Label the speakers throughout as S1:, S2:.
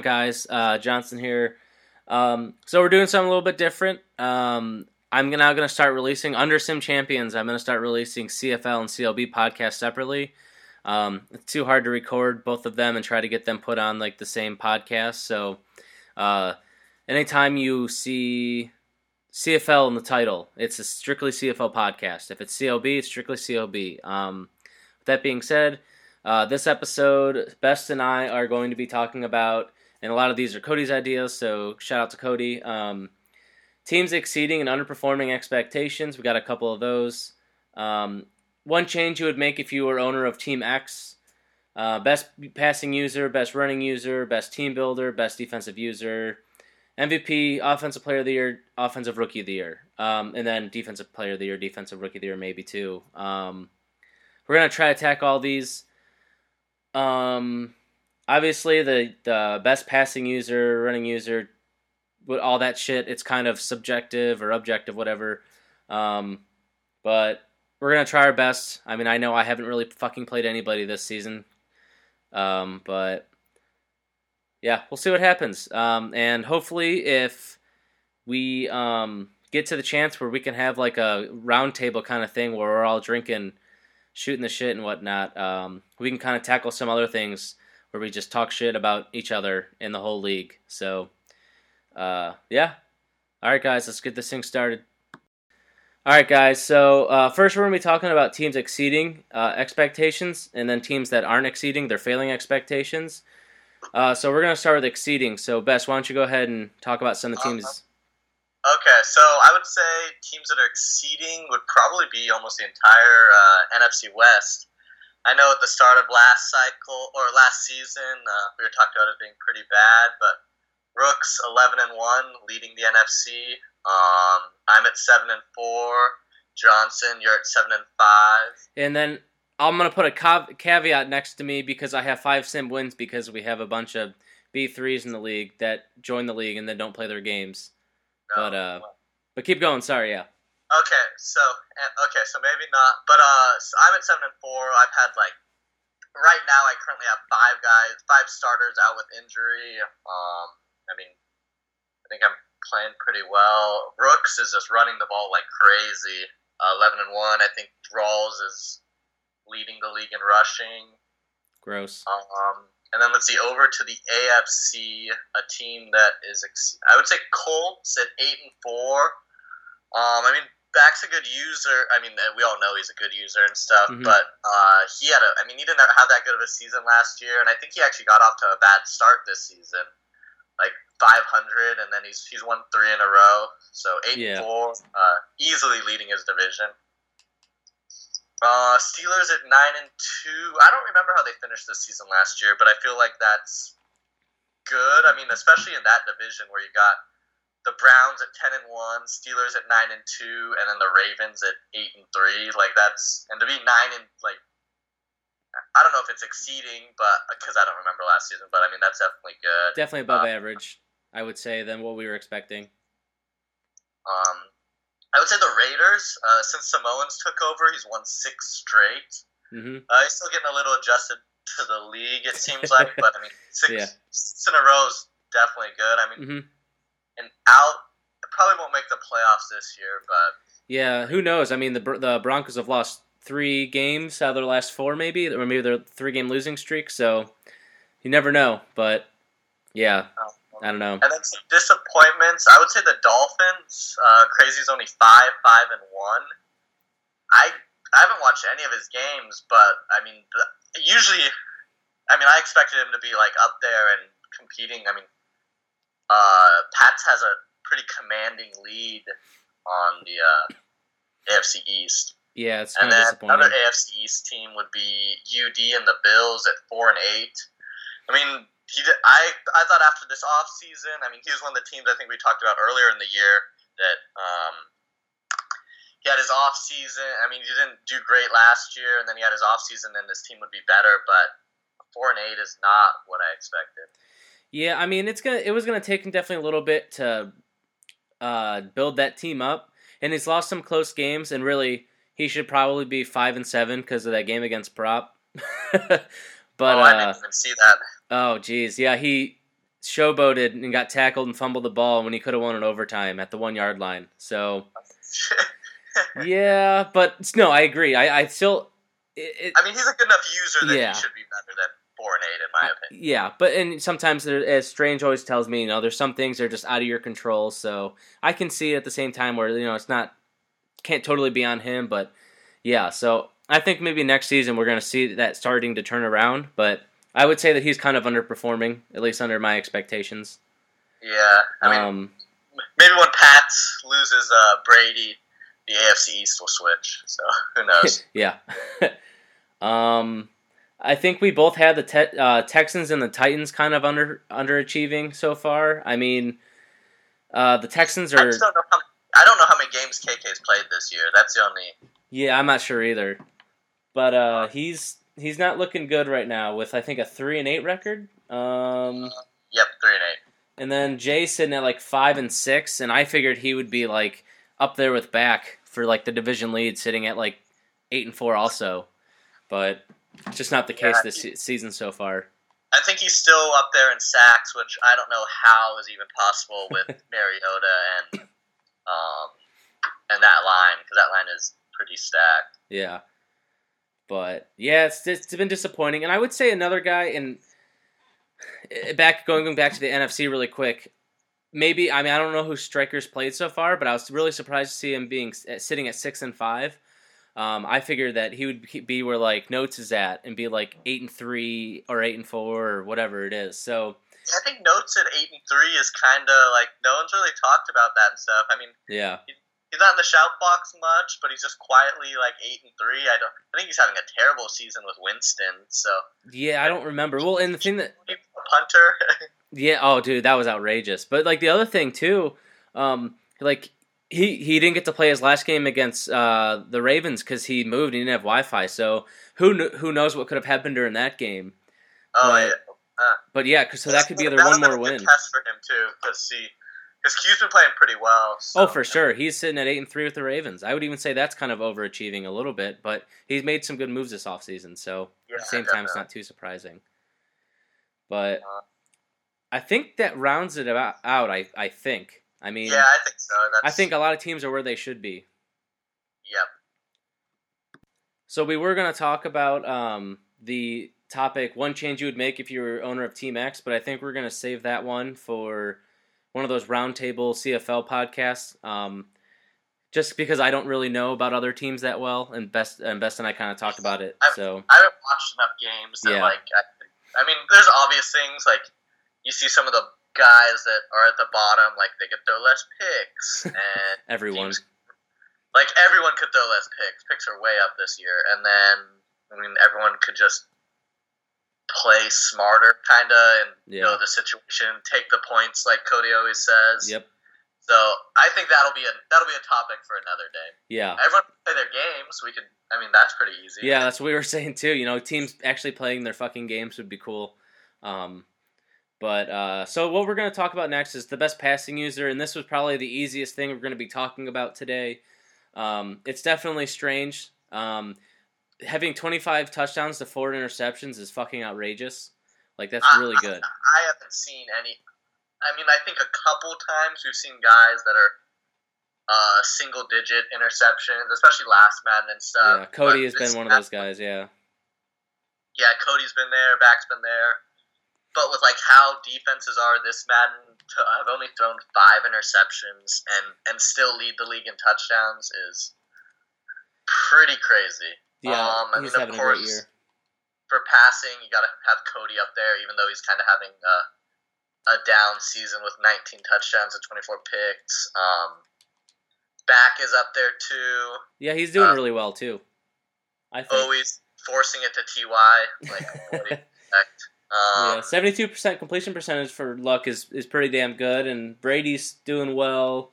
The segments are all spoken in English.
S1: On, guys? Uh, Johnson here. Um, so we're doing something a little bit different. Um, I'm now going to start releasing under Sim Champions. I'm going to start releasing CFL and CLB podcasts separately. Um, it's too hard to record both of them and try to get them put on like the same podcast. So, uh, anytime you see CFL in the title, it's a strictly CFL podcast. If it's CLB, it's strictly CLB. Um, with that being said, uh, this episode, Best and I are going to be talking about, and a lot of these are Cody's ideas, so shout out to Cody. Um, teams exceeding and underperforming expectations. We got a couple of those. Um, one change you would make if you were owner of Team X. Uh, best passing user, best running user, best team builder, best defensive user, MVP, offensive player of the year, offensive rookie of the year, um, and then defensive player of the year, defensive rookie of the year, maybe too. Um, we're gonna try to attack all these. Um, obviously, the the best passing user, running user, with all that shit, it's kind of subjective or objective, whatever. Um, but we're gonna try our best. I mean, I know I haven't really fucking played anybody this season, um, but yeah, we'll see what happens. Um, and hopefully, if we um, get to the chance where we can have like a roundtable kind of thing where we're all drinking, shooting the shit and whatnot, um, we can kind of tackle some other things where we just talk shit about each other in the whole league. So, uh, yeah. All right, guys, let's get this thing started. All right, guys. So uh, first, we're gonna be talking about teams exceeding uh, expectations, and then teams that aren't exceeding, they're failing expectations. Uh, so we're gonna start with exceeding. So, Bess, why don't you go ahead and talk about some of the teams?
S2: Okay, so I would say teams that are exceeding would probably be almost the entire uh, NFC West. I know at the start of last cycle or last season, uh, we were talking about it being pretty bad, but Rooks eleven and one, leading the NFC. Um, I'm at seven and four. Johnson, you're at seven and five.
S1: And then I'm gonna put a cav- caveat next to me because I have five sim wins because we have a bunch of B threes in the league that join the league and then don't play their games.
S2: No,
S1: But uh, but keep going. Sorry, yeah.
S2: Okay, so okay, so maybe not, but uh, so I'm at seven and four. I've had like right now, I currently have five guys, five starters out with injury. Um, I mean, I think I'm playing pretty well. Rooks is just running the ball like crazy. Uh, Eleven and one. I think Rawls is leading the league in rushing.
S1: Gross.
S2: Um, and then let's see over to the AFC, a team that is ex- I would say Colts at eight and four. Um, I mean, Back's a good user. I mean, we all know he's a good user and stuff,
S1: Mhm.
S2: but uh, he had a. I mean, he didn't have that good of a season last year, and I think he actually got off to a bad start this season, like 500, and then he's he's won three in a row. So eight
S1: Yeah.
S2: and four, uh, easily leading his division. Uh, Steelers at nine and two. I don't remember how they finished this season last year, but I feel like that's good. I mean, especially in that division where you got the Browns at ten and one, Steelers at nine and two, and then the Ravens at eight and three. Like that's and to be nine and like I don't know if it's exceeding, but because I don't remember last season, but I mean that's definitely good.
S1: Definitely above
S2: Uh,
S1: average, I would say, than what we were expecting.
S2: Um, I would say the Raiders. Uh, since Samoans took over, he's won six straight.
S1: Mm-hmm.
S2: Uh, he's still getting a little adjusted to the league, it seems like. but I mean, six,
S1: Yeah.
S2: six in a row is definitely good. I mean,
S1: hmm
S2: and out probably won't make the playoffs this year, but
S1: Yeah, who knows? I mean, the the Broncos have lost three games out of their last four, maybe, or maybe their three game losing streak. So you never know. But yeah, I don't know.
S2: and then some disappointments. I would say the Dolphins. Uh, Crazy's only five, five, and one. I I haven't watched any of his games, but I mean, usually, I mean, I expected him to be like up there and competing. I mean, uh, Pats has a pretty commanding lead on the uh, AFC East.
S1: Yeah, it's
S2: And then another AFC East team would be UD and the Bills at four and eight. I mean, he did, I I thought after this offseason, I mean, he was one of the teams I think we talked about earlier in the year that um, he had his off season. I mean, he didn't do great last year, and then he had his off season, and this team would be better. But four and eight is not what I expected.
S1: Yeah, I mean, it's gonna it was gonna take him definitely a little bit to uh, build that team up, and he's lost some close games, and really he should probably be five and seven because of that game against Prop. but
S2: oh, I
S1: uh,
S2: didn't even see that.
S1: oh, geez, yeah, he showboated and got tackled and fumbled the ball when he could have won an overtime at the one yard line. So yeah, but no, I agree. I, I still. It,
S2: I mean, he's a good enough user that
S1: Yeah.
S2: he should be better than and in my opinion.
S1: Yeah, but and sometimes there, as Strange always tells me, you know, there's some things that are just out of your control. So I can see at the same time where you know it's not can't totally be on him, but yeah. So I think maybe next season we're going to see that starting to turn around. But I would say that he's kind of underperforming, at least under my expectations.
S2: Yeah, I mean,
S1: um,
S2: maybe when Pats loses uh, Brady, the AFC East will switch. So who knows?
S1: yeah. um, I think we both had the te- uh, Texans and the Titans kind of under underachieving so far. I mean, uh, the Texans
S2: I
S1: are.
S2: just don't know how. I don't know how many games KK's played this year. That's the only.
S1: Yeah, I'm not sure either. But uh, he's he's not looking good right now with I think a three and eight record. Um,
S2: Yep, three and eight.
S1: and then Jay sitting at like five and six, and I figured he would be like up there with back for like the division lead, sitting at like eight and four also. But it's just not the case
S2: Yeah,
S1: this
S2: he-
S1: season so far.
S2: I think he's still up there in sacks, which I don't know how is even possible with Mariota and um and that line because that line is pretty stacked.
S1: Yeah. But yeah, it's it's been disappointing, and I would say another guy and back going back to the NFC really quick. Maybe I mean I don't know who strikers played so far, but I was really surprised to see him being sitting at six and five. Um, I figured that he would be where like Notes is at and be like eight and three or eight and four or whatever it is. So
S2: I think notes at eight and three is kind of like no one's really talked about that and stuff. I mean,
S1: yeah,
S2: he's not in the shout box much, but he's just quietly like eight and three. I don't. I think he's having a terrible season with Winston. So
S1: yeah, I don't remember. Well, and the thing that
S2: punter.
S1: Yeah. Oh, dude, that was outrageous. But like the other thing too, um, like he he didn't get to play his last game against uh, the Ravens because he moved. and He didn't have Wi-Fi. So who kn- who knows what could have happened during that game?
S2: oh
S1: But-
S2: yeah.
S1: But yeah, 'cause- so that could be their one more win.
S2: Test for him too, because he, because Q's been playing pretty well. So.
S1: Oh, for sure. He's sitting at eight and three with the Ravens. I would even say that's kind of overachieving a little bit, but he's made some good moves this offseason. So
S2: Yeah,
S1: at the same time, it's not too surprising. But
S2: Uh,
S1: I think that rounds it about out. I I think. I mean,
S2: Yeah, I think so. That's,
S1: I think a lot of teams are where they should be.
S2: Yep.
S1: So we were going to talk about um, the topic one change you would make if you were owner of Team X, but I think we're going to save that one for one of those roundtable CFL podcasts. Um, just because I don't really know about other teams that well, and best and best and I kind of talked about it.
S2: I've-
S1: So
S2: I haven't watched enough games that
S1: Yeah.
S2: like. I, I mean, there's obvious things like you see some of the guys that are at the bottom, like they could throw less picks, and
S1: everyone,
S2: teams- like everyone could throw less picks. Picks are way up this year, and then I mean everyone could just play smarter, kind of, and
S1: Yeah.
S2: know the situation, take the points, like Cody always says.
S1: yep,
S2: So I think that'll be a that'll be a topic for another day.
S1: yeah.
S2: Everyone can play their games. We could. I mean, that's pretty easy.
S1: Yeah, that's what we were saying too. You know, teams actually playing their fucking games would be cool. Um, but uh, so what we're going to talk about next is the best passing user, and this was probably the easiest thing we're going to be talking about today. Um, it's definitely strange. Um, having 25 touchdowns to four interceptions is fucking outrageous. Like that's really good.
S2: I haven't seen any. I mean, I think a couple times we've seen guys that are uh, single digit interceptions, especially last Madden and stuff.
S1: Yeah, Cody
S2: But
S1: has been one of those guys. Yeah,
S2: Yeah, Cody's been there. Back's been there. But with like how defenses are this Madden, to have only thrown five interceptions and and still lead the league in touchdowns is pretty crazy.
S1: yeah,
S2: Um, I
S1: he's
S2: mean, of
S1: having a great year.
S2: for passing, you got to have Cody up there, even though he's kind of having a, a down season with 19 touchdowns and 24 picks. Um, back is up there too.
S1: Yeah, he's doing
S2: uh,
S1: really well too. I think.
S2: Always forcing it to Ty. Like what do you expect? Um,
S1: yeah, seventy-two percent completion percentage for Luck is is pretty damn good, and Brady's doing well,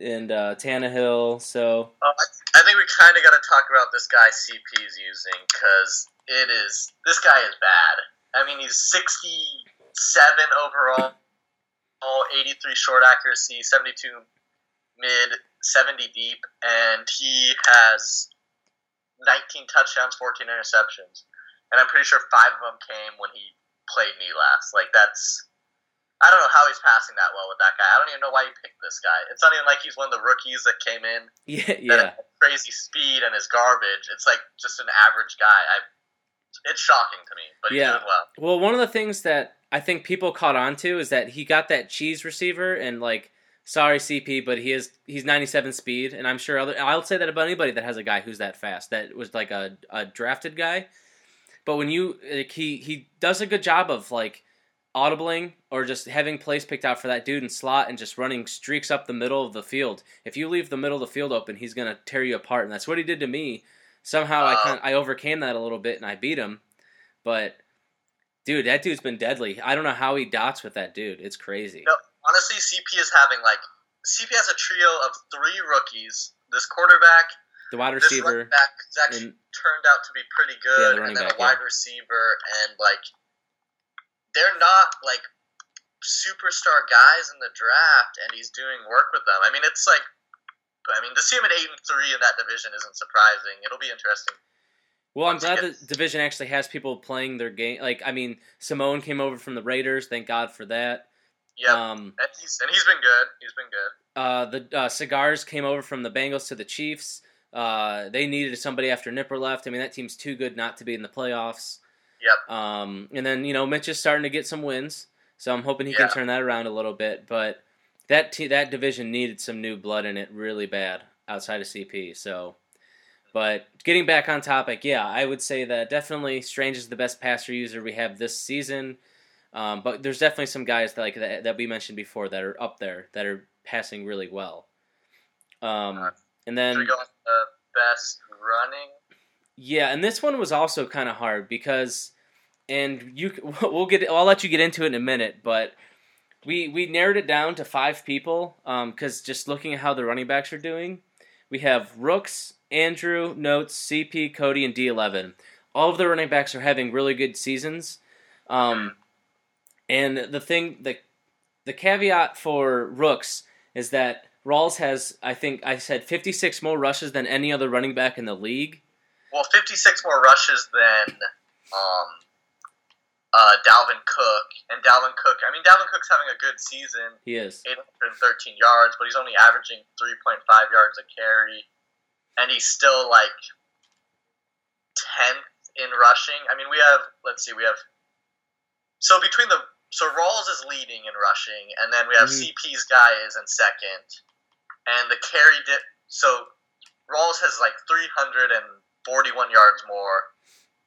S1: and uh, Tannehill. So
S2: Oh, I, think we kind of got to talk about this guy CP's using because it is this guy is bad. I mean, he's 67 overall, all 83 short accuracy, 72 mid, 70 deep, and he has 19 touchdowns, 14 interceptions, and I'm pretty sure five of them came when he played me last. Like that's I don't know how he's passing that well with that guy. I don't even know why he picked this guy. It's not even like he's one of the rookies that came in
S1: Yeah, yeah.
S2: crazy speed and his garbage. It's like just an average guy. I, it's shocking to me, but
S1: Yeah.
S2: well.
S1: Well, one of the things that I think people caught on to is that he got that cheese receiver and like sorry CP, but he is he's 97 speed and I'm sure other I'll say that about anybody that has a guy who's that fast. That was like a, a drafted guy. But when you like, he he does a good job of like audibling or just having plays picked out for that dude in slot and just running streaks up the middle of the field. If you leave the middle of the field open, he's going to tear you apart and that's what he did to me. Somehow I
S2: Wow.
S1: kind I overcame that a little bit and I beat him. But dude, that dude's been deadly. I don't know how he dots with that dude. It's crazy.
S2: No. Honestly, CP is having like CP has a trio of three rookies. This quarterback,
S1: The wide receiver
S2: back has actually
S1: and
S2: turned out to be pretty
S1: Yeah, the
S2: good, and then
S1: back,
S2: a wide receiver, and like they're not like superstar guys in the draft, and he's doing work with them. I mean, it's like, I mean, to see him at eight and three in that division isn't surprising. It'll be interesting.
S1: Well, I'm glad the division actually has people playing their game. Like, I mean, Simone came over from the Raiders. Thank God for that.
S2: Yeah,
S1: Um,
S2: and he's and he's been good. He's been good.
S1: uh, the uh, Cigars came over from the Bengals to the Chiefs. Uh, they needed somebody after Nipper left. I mean, that team's too good not to be in the playoffs.
S2: Yep.
S1: Um, and then you know Mitch is starting to get some wins, so I'm hoping he
S2: Yeah.
S1: can turn that around a little bit. But that te- that division needed some new blood in it really bad outside of CP. So, but getting back on topic, yeah, I would say that definitely Strange is the best passer user we have this season. Um, but there's definitely some guys that, like that, that we mentioned before that are up there that are passing really well. Um. And then
S2: the best running?
S1: yeah, and this one was also kind of hard because, and you, we'll get, I'll let you get into it in a minute, but we we narrowed it down to five people because just looking at how the running backs are doing, we have Rooks, Andrew, Notes, CP, Cody, and D11. All of the running backs are having really good seasons, um, and the thing, the the caveat for Rooks is that Rawls has, I think, I said 56 more rushes than any other running back in the league.
S2: Well, 56 more rushes than um, uh, Dalvin Cook. And Dalvin Cook, I mean, Dalvin Cook's having a good season,
S1: He is.
S2: 813 yards, but he's only averaging 3.5 yards a carry. And he's still like 10th in rushing. I mean, we have, let's see, we have. So between the. So Rawls is leading in rushing, and then we have
S1: Mhm.
S2: CP's guy is in second. And the carry dip. So Rawls has like 341 yards more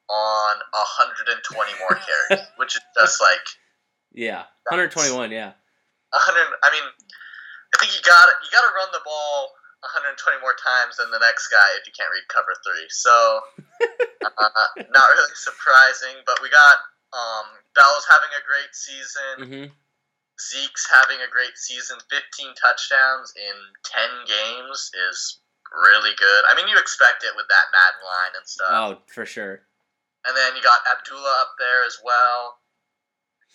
S2: on 120 more carries, which is just like
S1: Yeah, 121. Yeah,
S2: 100. I mean, I think you got you got to run the ball 120 more times than the next guy if you can't read cover three. So, uh, not really surprising. But we got um, Bell's having a great season.
S1: hmm
S2: Zeke's having a great season. 15 touchdowns in 10 games is really good. I mean, you expect it with that Madden line and stuff.
S1: Oh, for sure.
S2: And then you got Abdullah up there as well.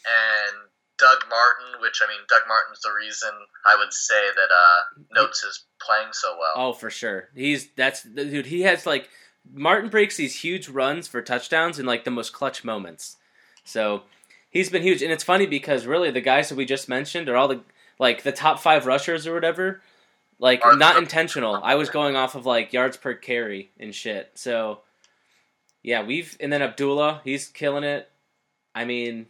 S2: And Doug Martin, which, I mean, Doug Martin's the reason I would say that uh, Notes is playing so well.
S1: Oh, for sure. He's that's dude. He has like Martin breaks these huge runs for touchdowns in like the most clutch moments. So he's been huge, and it's funny because really the guys that we just mentioned are all the like the top five rushers or whatever. Like not intentional. I was going off of like yards per carry and shit. So yeah, we've and then Abdullah, he's killing it. I mean,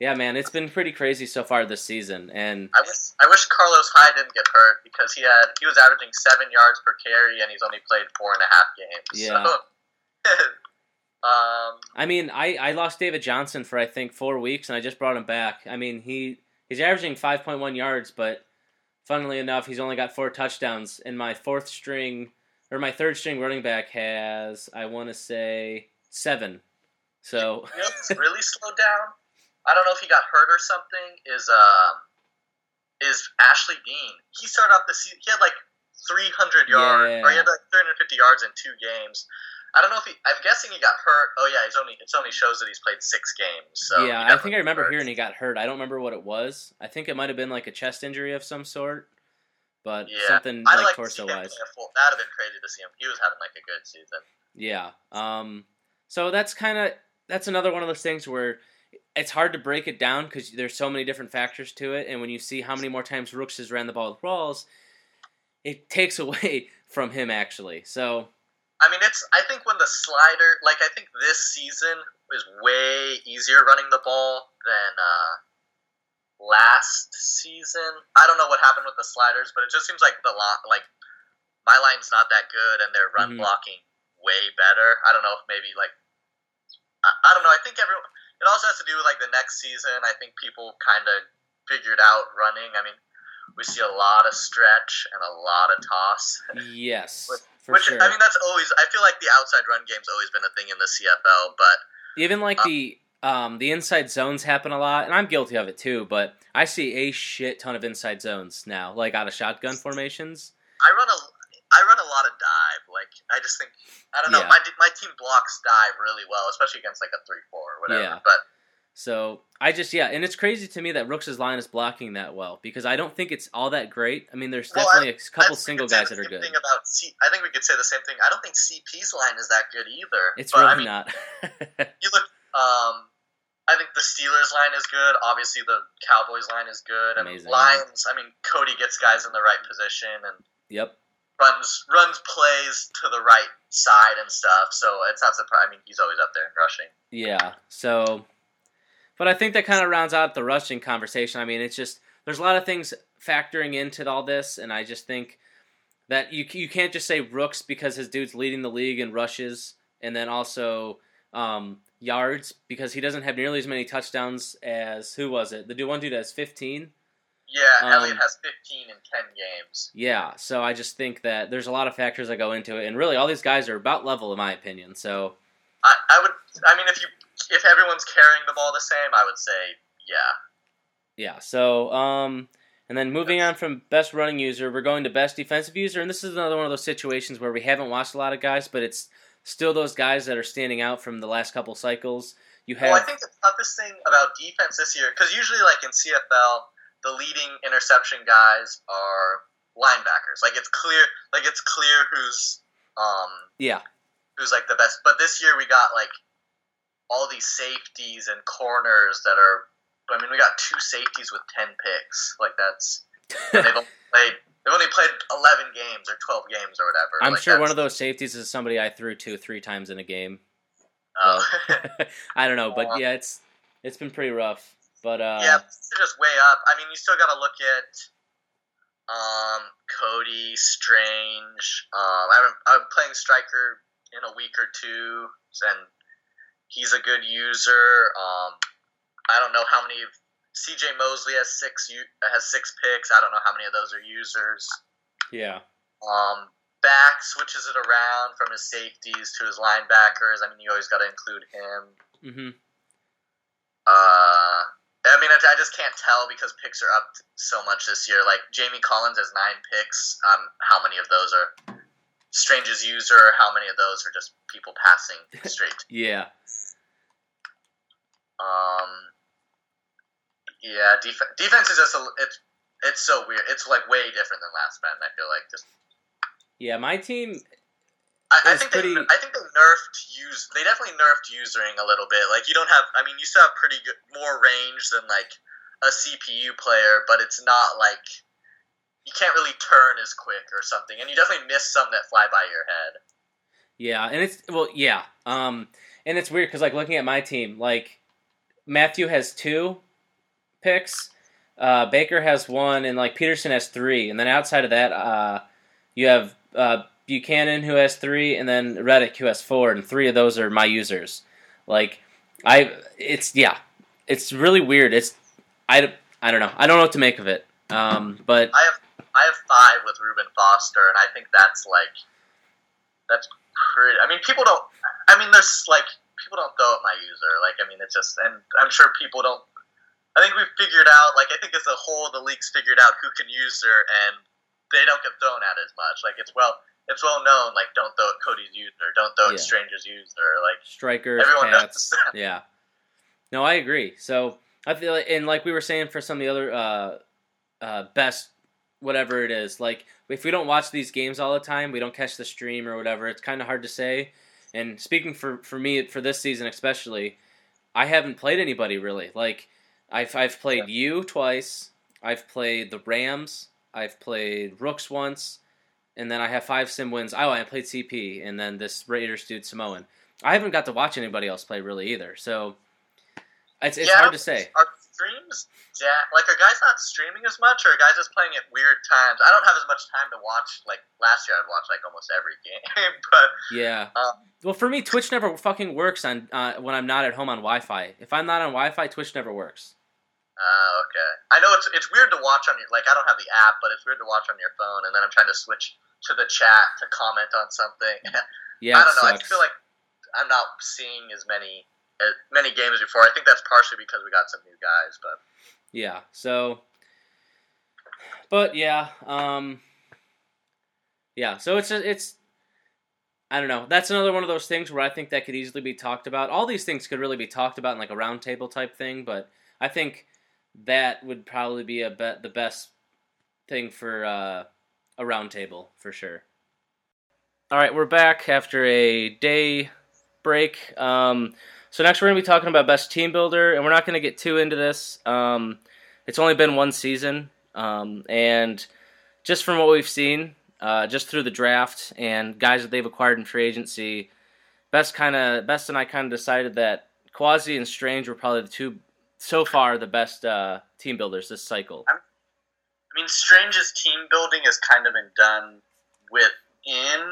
S1: yeah, man, it's been pretty crazy so far this season, and
S2: I wish I wish Carlos Hyde didn't get hurt because he had he was averaging seven yards per carry and he's only played four and a half games.
S1: Yeah.
S2: So, um,
S1: I mean, I, I lost David Johnson for I think four weeks, and I just brought him back. I mean, he he's averaging five point one yards, but funnily enough, he's only got four touchdowns. And my fourth string or my third string running back has I want to say seven. So
S2: you know who's really slowed down? I don't know if he got hurt or something. Is um is Ashley Dean? He started off the season. He had like 300 yards,
S1: Yeah.
S2: or he had like 350 yards in two games. I don't know if he. I'm guessing he got hurt. Oh yeah, he's only. It's only shows that he's played six games. So
S1: yeah, I think I remember
S2: hurt.
S1: hearing he got hurt. I don't remember what it was. I think it might have been like a chest injury of some sort, but
S2: Yeah,
S1: something
S2: I
S1: like
S2: like
S1: torso wise.
S2: full. That'd have been crazy to see him. He was having like a good season.
S1: Yeah. Um, so that's kind of that's another one of those things where it's hard to break it down because there's so many different factors to it, and when you see how many more times Rooks has ran the ball with Rawls, it takes away from him actually. So
S2: I mean, it's. I think when the slider, like, I think this season is way easier running the ball than uh, last season. I don't know what happened with the sliders, but it just seems like the lot, like, my line's not that good, and their run
S1: Mhm.
S2: blocking way better. I don't know if maybe like, I, I don't know. I think everyone. It also has to do with like the next season. I think people kind of figured out running. I mean, we see a lot of stretch and a lot of toss.
S1: yes,
S2: Which-
S1: for
S2: Which
S1: sure.
S2: I mean, that's always. I feel like the outside run game's always been a thing in the CFL, but
S1: Even like
S2: Uh,
S1: the um, the inside zones happen a lot, and I'm guilty of it too. But I see a shit ton of inside zones now, like out of shotgun formations.
S2: I run a. I run a lot of dive. Like I just think I don't know.
S1: Yeah.
S2: My my team blocks dive really well, especially against like a three four or whatever.
S1: Yeah.
S2: But
S1: So I just yeah, and it's crazy to me that Rooks' line is blocking that well because I don't think it's all that great. I mean, there's
S2: Well,
S1: definitely a
S2: I
S1: couple single guys that are good.
S2: C, I think we could say the same thing. I don't think CP's line is that good either.
S1: It's
S2: but,
S1: really
S2: I mean,
S1: not.
S2: You look. Um, I think the Steelers line is good. Obviously, the Cowboys line is good. And
S1: Amazing.
S2: Lions. I mean, Cody gets guys in the right position and
S1: yep.
S2: runs runs plays to the right side and stuff. So it's not surprising. I mean, he's always up there rushing.
S1: Yeah. So, but I think that kind of rounds out the rushing conversation. I mean, it's just there's a lot of things factoring into all this, and I just think that you you can't just say Rooks because his dude's leading the league in rushes, and then also um, yards because he doesn't have nearly as many touchdowns as who was it? The dude one dude has 15.
S2: Yeah,
S1: Um,
S2: Elliott has 15 in 10 games.
S1: Yeah. So I just think that there's a lot of factors that go into it, and really all these guys are about level in my opinion. So
S2: I, I would. I mean, if you if everyone's carrying the ball the same, I would say yeah.
S1: Yeah. So, um, and then moving on from best running user, we're going to best defensive user, and this is another one of those situations where we haven't watched a lot of guys, but it's still those guys that are standing out from the last couple cycles. You have,
S2: Well, I think the toughest thing about defense this year, because usually like in CFL, the leading interception guys are linebackers. Like it's clear, like it's clear who's um
S1: yeah,
S2: who's like the best. But this year we got like all these safeties and corners that are. I mean, we got two safeties with ten picks. Like that's they've only played. They've only played eleven games or twelve games or whatever.
S1: I'm
S2: Like,
S1: sure one of those safeties is somebody I threw to three times in a game.
S2: oh.
S1: I don't know, but yeah, it's it's been pretty rough. But uh,
S2: yeah, just way up. I mean, you still got to look at um, Cody Strange. Um, I haven't- I'm playing striker in a week or two, and he's a good user. Um, I don't know how many. of CJ Mosley has six has six picks. I don't know how many of those are users.
S1: yeah,
S2: Um, back switches it around from his safeties to his linebackers. I mean, you always got to include him.
S1: hmm
S2: Uh, I mean, I, I just can't tell because picks are up so much this year. Like Jamie Collins has nine picks. Um, how many of those are Strange's user? How many of those are just people passing straight?
S1: yeah,
S2: um, yeah, def- defense is just a, it's it's so weird. It's like way different than last man. I feel like just
S1: yeah. My team,
S2: I, I think
S1: pretty-
S2: they I think they nerfed use they definitely nerfed usering a little bit. Like you don't have I mean you still have pretty good more range than like a CPU player, but it's not like you can't really turn as quick or something, and you definitely miss some that fly by your head.
S1: Yeah, and it's well, yeah. Um, and it's weird because like looking at my team, like Matthew has two picks, uh, Baker has one, and like Peterson has three, and then outside of that, uh, you have uh, Buchanan who has three, and then Reddick who has four, and three of those are my users. Like I, it's yeah, it's really weird. It's I, I don't know. I don't know what to make of it. Um, but
S2: I have I have five with Reuben Foster, and I think that's like that's pretty. I mean, people don't. I mean, there's like people don't throw at my user. Like, I mean, it's just, and I'm sure people don't. I think we've figured out, like, I think as a whole, the league's figured out who can use user, and they don't get thrown at as much. Like, it's well, it's well known. Like, don't throw at Cody's user, don't throw at
S1: Yeah.
S2: Stranger's user. Like,
S1: strikers,
S2: Everyone
S1: Pats.
S2: knows.
S1: yeah. No, I agree. So I feel like, and like we were saying for some of the other uh, uh, best, whatever it is, like if we don't watch these games all the time, we don't catch the stream or whatever. It's kind of hard to say. And speaking for for me for this season especially, I haven't played anybody really. Like I've I've played you twice. I've played the Rams. I've played Rooks once, and then I have five sim wins. Oh, I played CP, and then this Raiders dude Samoan. I haven't got to watch anybody else play really either. So it's it's
S2: Yeah,
S1: hard to say.
S2: Streams ja- like are guys not streaming as much, or are guys just playing at weird times? I don't have as much time to watch. Like last year, I'd watch like almost every game, but
S1: Yeah.
S2: Um,
S1: well, for me, Twitch never fucking works on uh, when I'm not at home on Wi-Fi. If I'm not on Wi-Fi, Twitch never works.
S2: uh, okay. I know it's it's weird to watch on your like I don't have the app, but it's weird to watch on your phone, and then I'm trying to switch to the chat to comment on something.
S1: Yeah,
S2: I don't know. I feel like I'm not seeing as many as many games before. I think that's partially because we got some new guys, but
S1: Yeah. So, but yeah, um, yeah. So it's it's. I don't know. That's another one of those things where I think that could easily be talked about. All these things could really be talked about in like a roundtable type thing, but I think that would probably be a bet the best thing for uh, a roundtable for sure. All right, we're back after a day break. Um, so next we're gonna be talking about best team builder, and we're not gonna get too into this. Um, it's only been one season, um, and just from what we've seen, uh, just through the draft and guys that they've acquired in free agency, best kind of best and I kind of decided that Quasi and Strange were probably the two so far the best uh, team builders this cycle.
S2: I mean, Strange's team building has kind of been done within.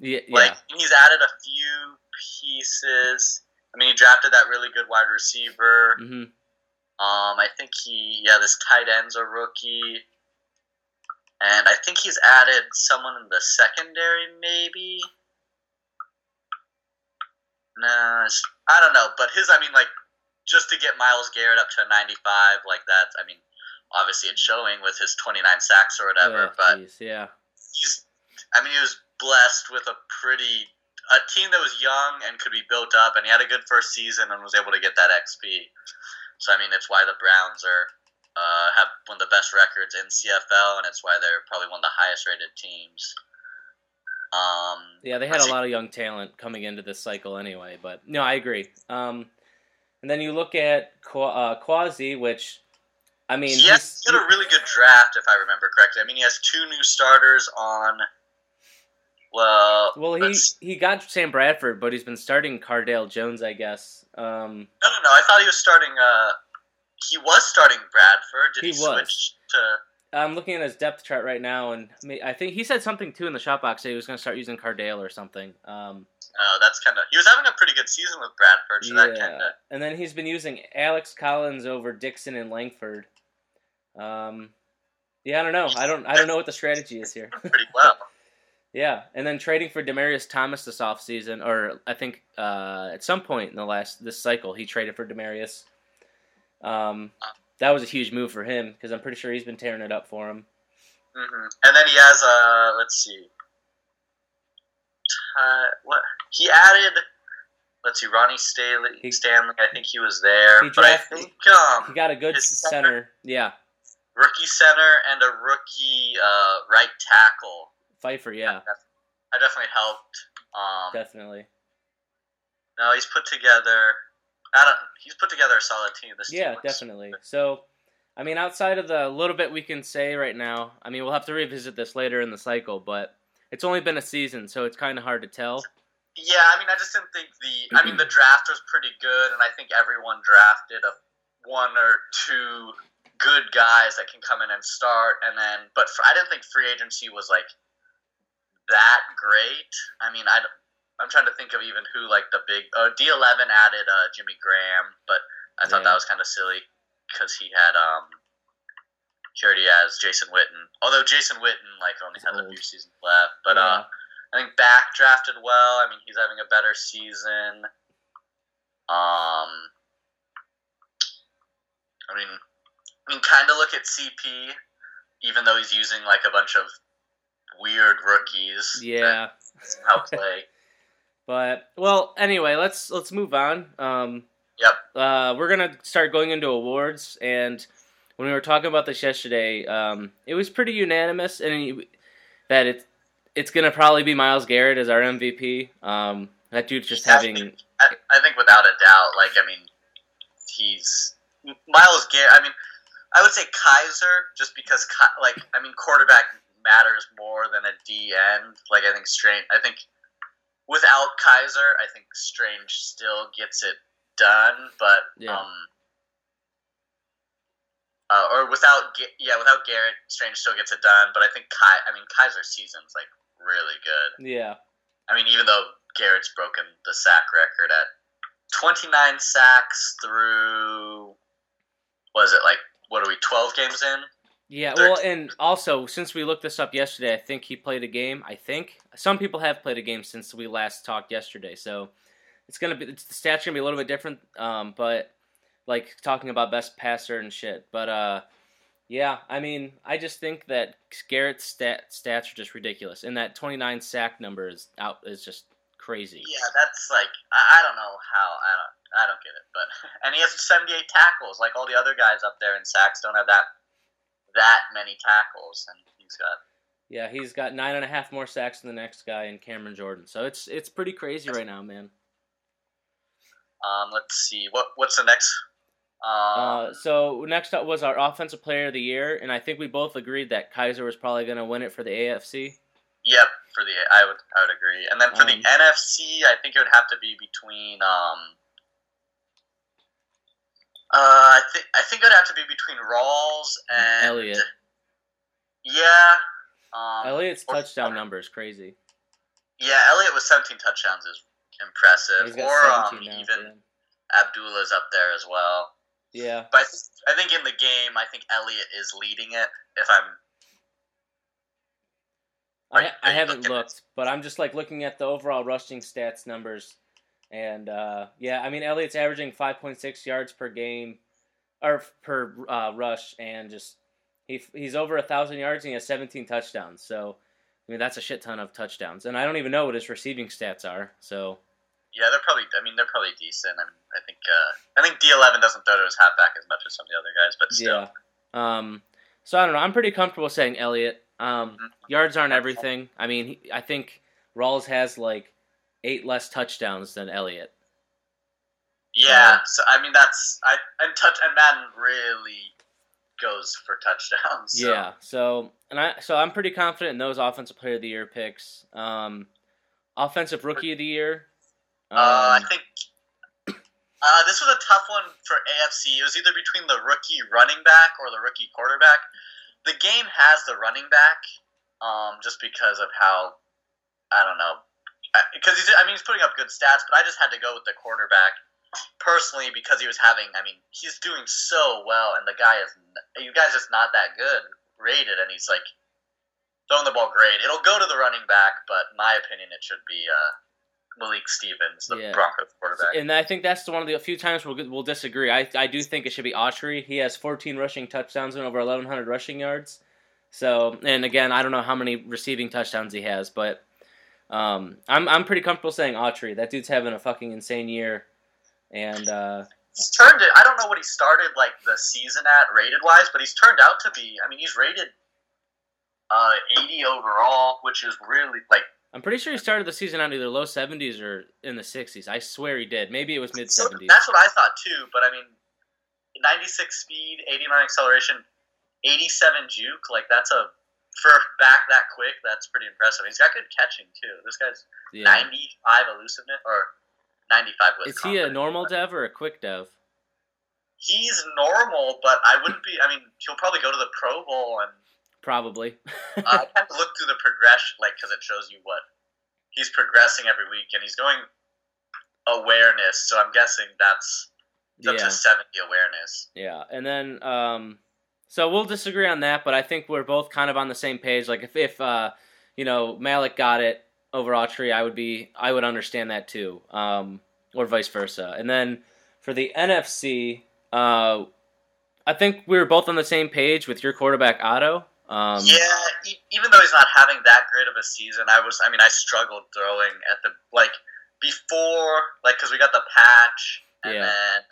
S1: Yeah,
S2: Like he's added a few pieces. I mean, he drafted that really good wide receiver.
S1: hmm
S2: Um, I think he, yeah, this tight end's a rookie, and I think he's added someone in the secondary, maybe. Nah, I don't know, but his, I mean, like, just to get Myles Garrett up to a 95, like that, I mean, obviously it's showing with his 29 sacks or whatever,
S1: Oh,
S2: but
S1: jeez, yeah,
S2: he's, I mean, he was blessed with a pretty, a team that was young and could be built up, and he had a good first season and was able to get that XP. So I mean, it's why the Browns are uh, have one of the best records in CFL, and it's why they're probably one of the highest rated teams. Um,
S1: yeah. They had a lot of young talent coming into this cycle anyway, but no, I agree. Um, and then you look at uh, Quasi, which I mean,
S2: he, has, he had a really good draft, if I remember correctly. I mean, he has two new starters on. Well,
S1: Well, he he got Sam Bradford, but he's been starting Cardale Jones, I guess. Um,
S2: no, no, no. I thought he was starting. Uh, he was starting Bradford. Did
S1: He
S2: he,
S1: was.
S2: switch to?
S1: I'm looking at his depth chart right now, and I, think he said something too in the shot box that he was going to start using Cardale or something. Um,
S2: Uh, that's kind of. He was having a pretty good season with Bradford, so that kind of.
S1: and then he's been using Alex Collins over Dixon and Langford. Um, yeah, I don't know. I don't. I don't know what the strategy is here.
S2: pretty well.
S1: yeah, and then trading for Demaryius Thomas this offseason, or I think uh, at some point in the last this cycle he traded for Demaryius. Um, that was a huge move for him because I'm pretty sure he's been tearing it up for him.
S2: hmm And then he has uh, let's see, uh, what he added. Let's see, Ronnie Staley,
S1: He-
S2: Stanley. I think he was there,
S1: He
S2: but I think um,
S1: He got a good center.
S2: center-
S1: Yeah,
S2: rookie center and a rookie uh, right tackle.
S1: Pfeiffer. Yeah,
S2: I definitely helped. Um,
S1: definitely.
S2: no, he's put together. I don't. He's put together a solid team. This
S1: Yeah,
S2: team
S1: definitely. So, I mean, outside of the little bit we can say right now, I mean, we'll have to revisit this later in the cycle, but it's only been a season, so it's kind of hard to tell.
S2: Yeah, I mean, I just didn't think the. I mean, the draft was pretty good, and I think everyone drafted a one or two good guys that can come in and start, and then. But for, I didn't think free agency was like that great. I mean, I. I'm trying to think of even who like the big. Uh, D11 added uh, Jimmy Graham, but I thought
S1: Yeah.
S2: that was kind of silly because he had um. He already has Jason Witten, although Jason Witten like only
S1: He's
S2: has a few seasons left, but uh. I think back drafted well. I mean, he's having a better season. Um, I mean, I mean, kind of look at CP, even though he's using like a bunch of weird rookies.
S1: yeah.
S2: somehow play.
S1: But well, anyway, let's let's move on. Um,
S2: Yep.
S1: Uh, we're gonna start going into awards, and when we were talking about this yesterday, um, it was pretty unanimous, and that it it's gonna probably be Myles Garrett as our MVP. Um, that dude's just having
S2: I, I think without a doubt, like I mean, he's Myles Garrett. I mean, I would say Kizer, just because like I mean quarterback matters more than a D end. Like I think Strange. I think without Kizer, I think Strange still gets it done, but yeah. um. Uh, or without, yeah, without Garrett, Strange still gets it done. But I think Kai, I mean, Kizer's season's like really good.
S1: Yeah.
S2: I mean, even though Garrett's broken the sack record at 29 sacks through, was it like what are we 12 games in?
S1: Yeah, well, and also since we looked this up yesterday, I think he played a game. I think some people have played a game since we last talked yesterday, so it's gonna be it's, the stats are gonna be a little bit different. Um, but like talking about best passer and shit. But uh, yeah, I mean, I just think that Garrett's stat, stats are just ridiculous, and that 29 sack number is out is just crazy.
S2: Yeah, that's like I, I don't know how I don't I don't get it, but and he has 78 tackles, like all the other guys up there in sacks don't have that that many tackles, and he's got.
S1: Yeah, he's got nine and a half more sacks than the next guy in Cameron Jordan. So it's it's pretty crazy right now, man.
S2: Um, let's see what what's the next.
S1: Um, uh, so next up was our offensive player of the year, and I think we both agreed that Kizer was probably going to win it for the AFC.
S2: Yep, for the I would I would agree, and then for um, the NFC, I think it would have to be between um, uh, I think I think it'd have to be between Rawls and
S1: Elliott.
S2: Yeah. Um,
S1: touchdown or, number is crazy.
S2: Yeah, Elliott with 17 touchdowns is impressive. or um, now, even Abdullah's up there as well.
S1: Yeah.
S2: But I, th- I think in the game, I think Elliott is leading it. If I'm
S1: I, I haven't looked, but I'm just like looking at the overall rushing stats numbers. And uh, yeah, I mean Elliott's averaging 5.6 yards per game, or per uh, rush, and just he he's over a thousand yards and he has 17 touchdowns. So I mean that's a shit ton of touchdowns, and I don't even know what his receiving stats are. So
S2: yeah, they're probably. I mean, they're probably decent. I mean, I think uh, I think D11 doesn't throw to his halfback as much as some of the other guys, but still.
S1: Yeah. Um. So I don't know. I'm pretty comfortable saying Elliott. Um, mm-hmm. yards aren't everything. I mean, he, I think Rawls has like eight less touchdowns than Elliott.
S2: Yeah, so I mean that's I and touch and Madden really goes for touchdowns.
S1: So. Yeah, so and I so I'm pretty confident in those offensive player of the year picks. Um, offensive rookie of the year.
S2: Um, uh, I um, think uh, this was a tough one for AFC. It was either between the rookie running back or the rookie quarterback. The game has the running back, um, just because of how I don't know because he's mean he's putting up good stats, but I just had to go with the quarterback personally because he was having I mean he's doing so well, and the guy is you guys just not that good rated, and he's like throwing the ball great. It'll go to the running back, but my opinion it should be uh, Malik Stevens, the yeah. Broncos quarterback.
S1: And I think that's one of the few times we'll, we'll disagree. I, I do think it should be Autry. He has 14 rushing touchdowns and over 1,100 rushing yards. So, and again, I don't know how many receiving touchdowns he has, but um, I'm I'm pretty comfortable saying Autry. That dude's having a fucking insane year, and uh,
S2: he's turned it. I don't know what he started like the season at rated wise, but he's turned out to be. I mean, he's rated uh, 80 overall, which is really like.
S1: I'm pretty sure he started the season out either low 70s or in the 60s. I swear he did. Maybe it was mid 70s. So
S2: that's what I thought too. But I mean, 96 speed, 89 acceleration, 87 juke. Like that's a for back that quick, that's pretty impressive. He's got good catching too. This guy's yeah. 95 elusiveness or 95 with.
S1: Is he a normal dev or a quick dev?
S2: He's normal, but I wouldn't be. I mean, he'll probably go to the Pro Bowl and
S1: probably.
S2: uh, I have to look through the progression, like because it shows you what he's progressing every week, and he's going awareness. So I'm guessing that's up yeah. to 70 awareness.
S1: Yeah, and then um, so we'll disagree on that, but I think we're both kind of on the same page. Like if if uh, you know Malik got it over Autry, I would be I would understand that too, um, or vice versa. And then for the NFC, uh, I think we were both on the same page with your quarterback Otto. Um,
S2: yeah, even though he's not having that great of a season, I was. I mean, I struggled throwing at the like before, like because we got the patch, and yeah. then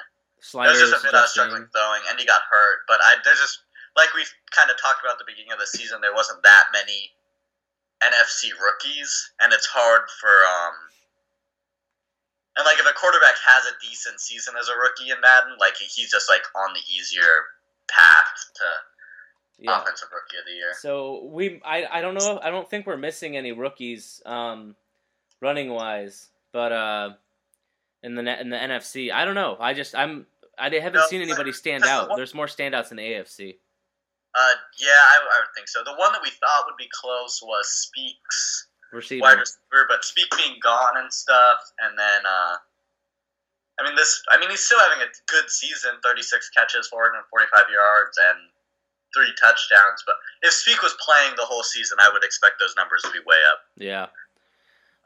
S2: Sliders, there's just a bit I was struggling throwing, and he got hurt. But I there's just like we've kind of talked about at the beginning of the season, there wasn't that many NFC rookies, and it's hard for um, And like if a quarterback has a decent season as a rookie in Madden, like he's just like on the easier path to
S1: Yeah.
S2: offensive rookie of the year.
S1: So we, I, I don't know. I don't think we're missing any rookies, um, running wise. But uh, in the in the NFC, I don't know. I just I'm I haven't
S2: No,
S1: seen anybody stand out. There's more standouts in the AFC.
S2: Uh, yeah, I, I would think so. The one that we thought would be close was Speaks
S1: Receiver.
S2: wide receiver, but Speak being gone and stuff, and then uh, I mean this. I mean he's still having a good season: thirty-six catches, four hundred forty-five yards, and three touchdowns. But if Speak was playing the whole season, I would expect those numbers to be way up.
S1: Yeah.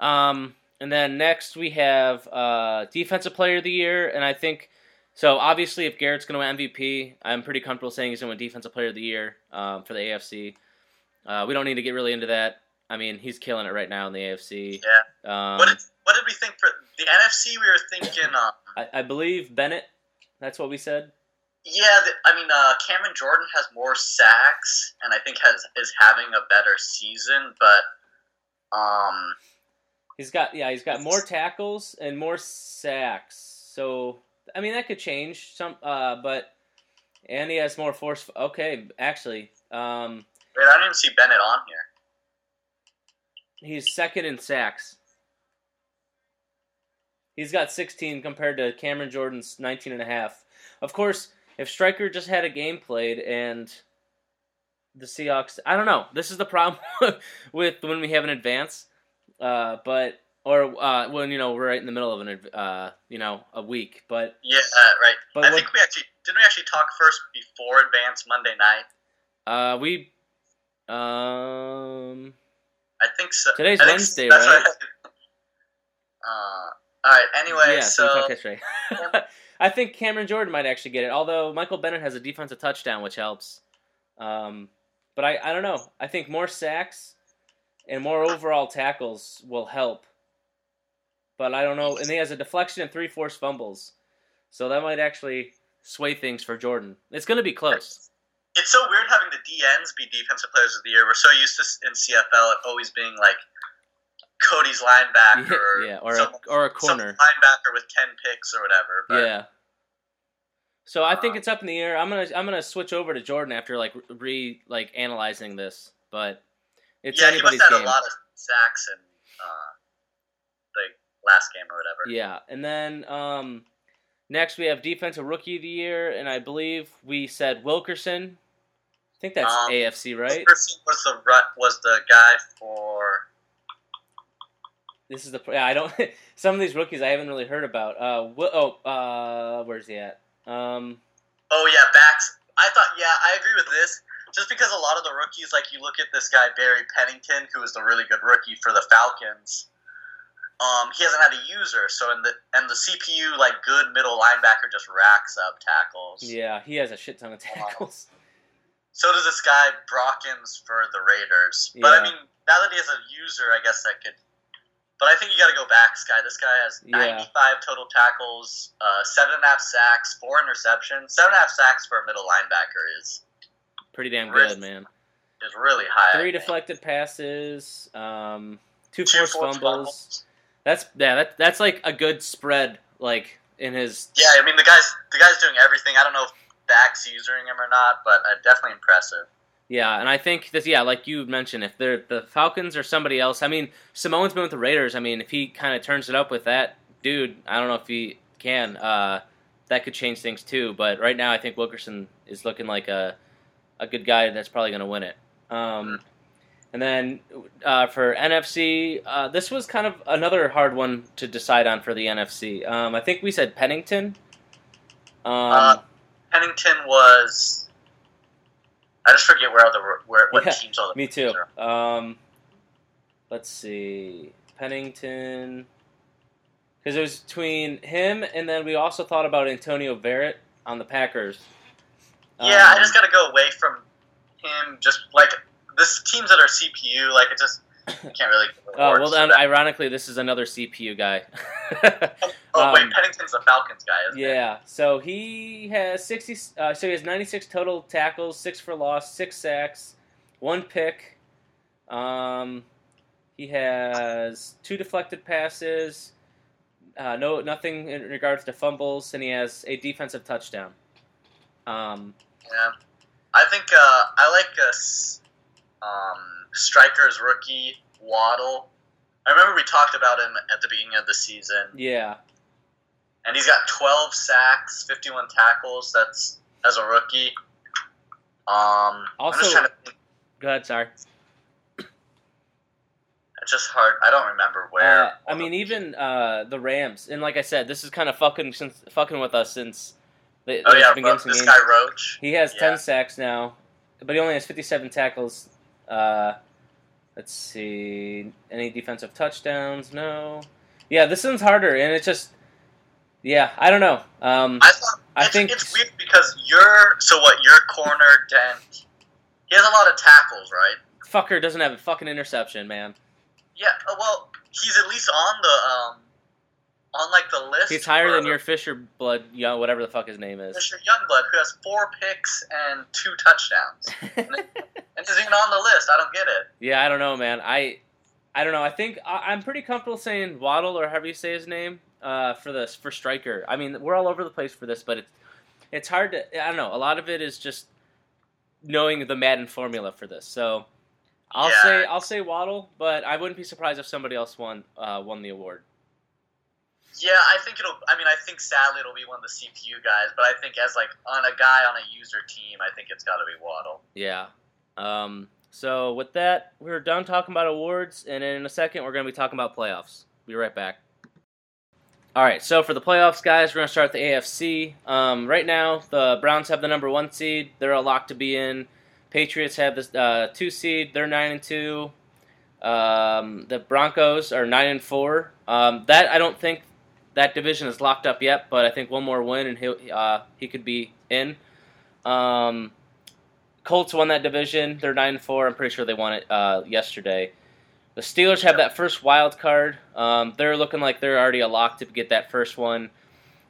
S1: Um, and then next we have uh, defensive player of the year, and I think so. Obviously, if Garrett's going to win MVP, I'm pretty comfortable saying he's going to win defensive player of the year um, for the AFC. Uh, we don't need to get really into that. I mean, he's killing it right now in the AFC.
S2: Yeah.
S1: Um,
S2: what did what did we think for the NFC? We were thinking. Um,
S1: I, I believe Bennett. That's what we said.
S2: Yeah, th- I mean, uh, Cameron Jordan has more sacks, and I think has is having a better season. But um,
S1: He's got yeah, he's got more tackles and more sacks. So I mean that could change some, uh, but and he has more force. Okay, actually, um,
S2: wait, I didn't even see Bennett on here.
S1: he's second in sacks. He's got 16 compared to Cameron Jordan's 19 and a half. Of course, if Stryker just had a game played and the Seahawks, I don't know. This is the problem with when we have an advance, uh, but or uh, when you know we're right in the middle of an uh, you know a week. But
S2: Yeah, right.
S1: But
S2: I
S1: what-
S2: think we actually didn't we actually talk first before advance Monday night.
S1: uh, we um
S2: I think so.
S1: Today's
S2: think
S1: Wednesday,
S2: that's
S1: right?
S2: uh, all right. Anyway,
S1: yeah, so,
S2: so
S1: we talked yesterday. I think Cameron Jordan might actually get it, although Michael Bennett has a defensive touchdown, which helps. Um, but I, I don't know. I think more sacks and more overall tackles will help. But I don't know. And he has a deflection and three forced fumbles. So that might actually sway things for Jordan. It's going to be close.
S2: it's so weird having the DNs be defensive players of the year. We're so used to in CFL it always being like Cody's linebacker,
S1: yeah, or a, or a corner.
S2: linebacker with ten picks or whatever. But
S1: Yeah. So I think
S2: Uh,
S1: it's up in the air. I'm gonna I'm gonna switch over to Jordan after like re like analyzing this, but it's
S2: yeah, he must
S1: anybody's
S2: have had
S1: game.
S2: a lot of sacks in uh, last game or whatever.
S1: Yeah, and then um, next we have defensive rookie of the year, and I believe we said Wilkerson. I think that's
S2: Um,
S1: AFC, right?
S2: Wilkerson was the rut was the guy for
S1: This is the yeah. I don't. some of these rookies I haven't really heard about. Uh, oh, uh, where's he at? Um,
S2: oh yeah backs. I thought yeah I agree with this. Just because a lot of the rookies, like you look at this guy Barry Pennington, who is the really good rookie for the Falcons. Um, he hasn't had a user, so in the and the CPU like good middle linebacker just racks up tackles.
S1: yeah, he has a shit ton of tackles.
S2: So does this guy Brockins for the Raiders. But I mean, now that he has a user, I guess that could. But I think you got to go back, Sky. This guy has
S1: Yeah.
S2: 95 total tackles, uh, seven and a half sacks, four interceptions. Seven and a half sacks for a middle linebacker is
S1: Pretty damn
S2: Really?
S1: good, man.
S2: is really high.
S1: Three deflected passes, um, two
S2: Two
S1: forced
S2: forced
S1: fumbles. That's yeah, that, that's like a good spread, like in his
S2: Yeah, I mean the guy's the guy's doing everything. I don't know if Dak's using him or not, but uh, definitely impressive.
S1: Yeah, and I think this. yeah, like you mentioned, if they're the Falcons or somebody else, I mean, Simone's been with the Raiders. I mean, if he kind of turns it up with that dude, I don't know if he can. Uh, that could change things too. But right now, I think Wilkerson is looking like a a good guy that's probably going to win it. Um, and then uh, for NFC, uh, this was kind of another hard one to decide on for the NFC. Um, I think we said Pennington. Um,
S2: Uh, Pennington was. I just forget where all the where what
S1: Yeah,
S2: teams all the
S1: Me too. Um, let's see, Pennington, because it was between him and then we also thought about Antonio Barrett on the Packers.
S2: Yeah, I
S1: Um,
S2: just got to go away from him. Just like this teams that are CPU, like it just you can't really.
S1: Oh well, then ironically, this is another CPU guy.
S2: oh wait,
S1: um,
S2: Pennington's the Falcons guy, isn't he?
S1: yeah, so he has sixty. Uh, so he has ninety-six total tackles, six for loss, six sacks, one pick. Um, he has two deflected passes, uh, no nothing in regards to fumbles, and he has a defensive touchdown. Um,
S2: Yeah, I think uh, I like uh, um, Striker's rookie Waddle. I remember we talked about him at the beginning of the season,
S1: yeah,
S2: and he's got 12 sacks, 51 tackles. That's as a rookie. Um,
S1: Also-
S2: to
S1: go ahead. Sorry.
S2: It's just hard. I don't remember where.
S1: Uh, I mean, even uh, the Rams, and like I said, this is kind of fucking since fucking with us since. They,
S2: oh yeah,
S1: been
S2: Ro- this
S1: games.
S2: guy Roach.
S1: He has
S2: Yeah.
S1: ten sacks now, but he only has fifty-seven tackles. Uh, let's see, any defensive touchdowns? No. Yeah, this one's harder, and it's just, yeah, I don't know. Um,
S2: I thought
S1: I
S2: it's,
S1: think-
S2: it's weird because you're so what? Your corner Dent. He has a lot of tackles, right?
S1: fucker doesn't have a fucking interception, man.
S2: Yeah. uh, Well, he's at least on the um, on like the list.
S1: He's higher than your Fisher Blood, you know, whatever the fuck his name is.
S2: Mr. Youngblood, who has four picks and two touchdowns, and isn't even on the list. I don't get it.
S1: yeah, I don't know, man. I, I don't know. I think I, I'm pretty comfortable saying Waddle or however you say his name uh, for this for striker. I mean, we're all over the place for this, but it's it's hard to. I don't know. A lot of it is just knowing the Madden formula for this. So I'll
S2: Yeah.
S1: say I'll say Waddle, but I wouldn't be surprised if somebody else won uh, won the award.
S2: Yeah, I think it'll. I mean, I think sadly it'll be one of the CPU guys, but I think as like on a guy on a user team, I think it's got to be Waddle.
S1: Yeah. Um, so with that, we're done talking about awards, and in a second, we're going to be talking about playoffs. Be right back. All right. So for the playoffs, guys, we're going to start the AFC. Um, right now, the Browns have the number one seed; they're a lock to be in. Patriots have the uh, two seed; they're nine and two. Um, the Broncos are nine and four. Um, that I don't think that division is locked up yet, but I think one more win and he uh, he could be in. Um, Colts won that division. They're nine four. I'm pretty sure they won it uh, yesterday. The Steelers have that first wild card. Um, they're looking like they're already a lock to get that first one,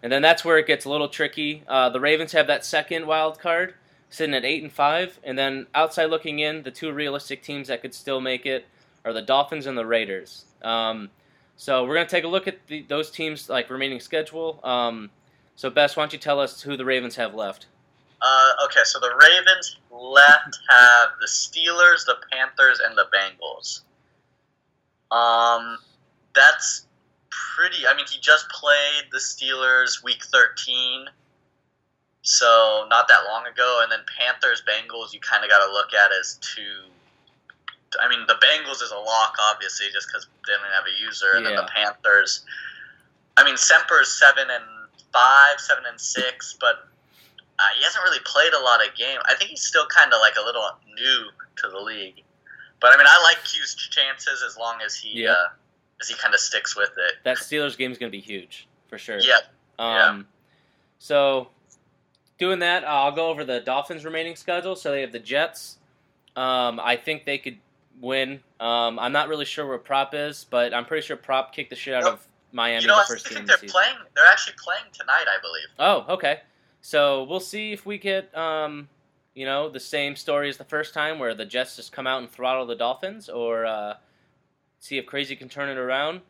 S1: and then that's where it gets a little tricky. Uh, the Ravens have that second wild card, sitting at eight and five, and then outside looking in, the two realistic teams that could still make it are the Dolphins and the Raiders. Um, so we're gonna take a look at the, those teams like remaining schedule. Um, so Bess, why don't you tell us who the Ravens have left?
S2: Uh, okay, so the Ravens left have the Steelers, the Panthers, and the Bengals. Um, that's pretty. I mean, he just played the Steelers week thirteen, so not that long ago. And then Panthers, Bengals, you kind of got to look at as two. I mean, the Bengals is a lock, obviously, just because they didn't have a user, and then the Panthers. I mean, Semper's seven and five, seven and six, but uh, he hasn't really played a lot of game. I think he's still kind of like a little new to the league. But I mean, I like Q's chances as long as he
S1: Yeah.
S2: uh, as he kind of sticks with it.
S1: That Steelers game is going to be huge for sure.
S2: Yeah,
S1: Um, So, doing that, uh, I'll go over the Dolphins' remaining schedule. So they have the Jets. Um, I think they could win. Um, I'm not really sure where Prop is, but I'm pretty sure Prop kicked the shit out of Miami
S2: you know,
S1: the
S2: I
S1: first game
S2: think they're
S1: the
S2: playing. They're actually playing tonight, I believe.
S1: Oh, okay. So we'll see if we get, um, you know, the same story as the first time, where the Jets just come out and throttle the Dolphins, or uh, see if Crazy can turn it around.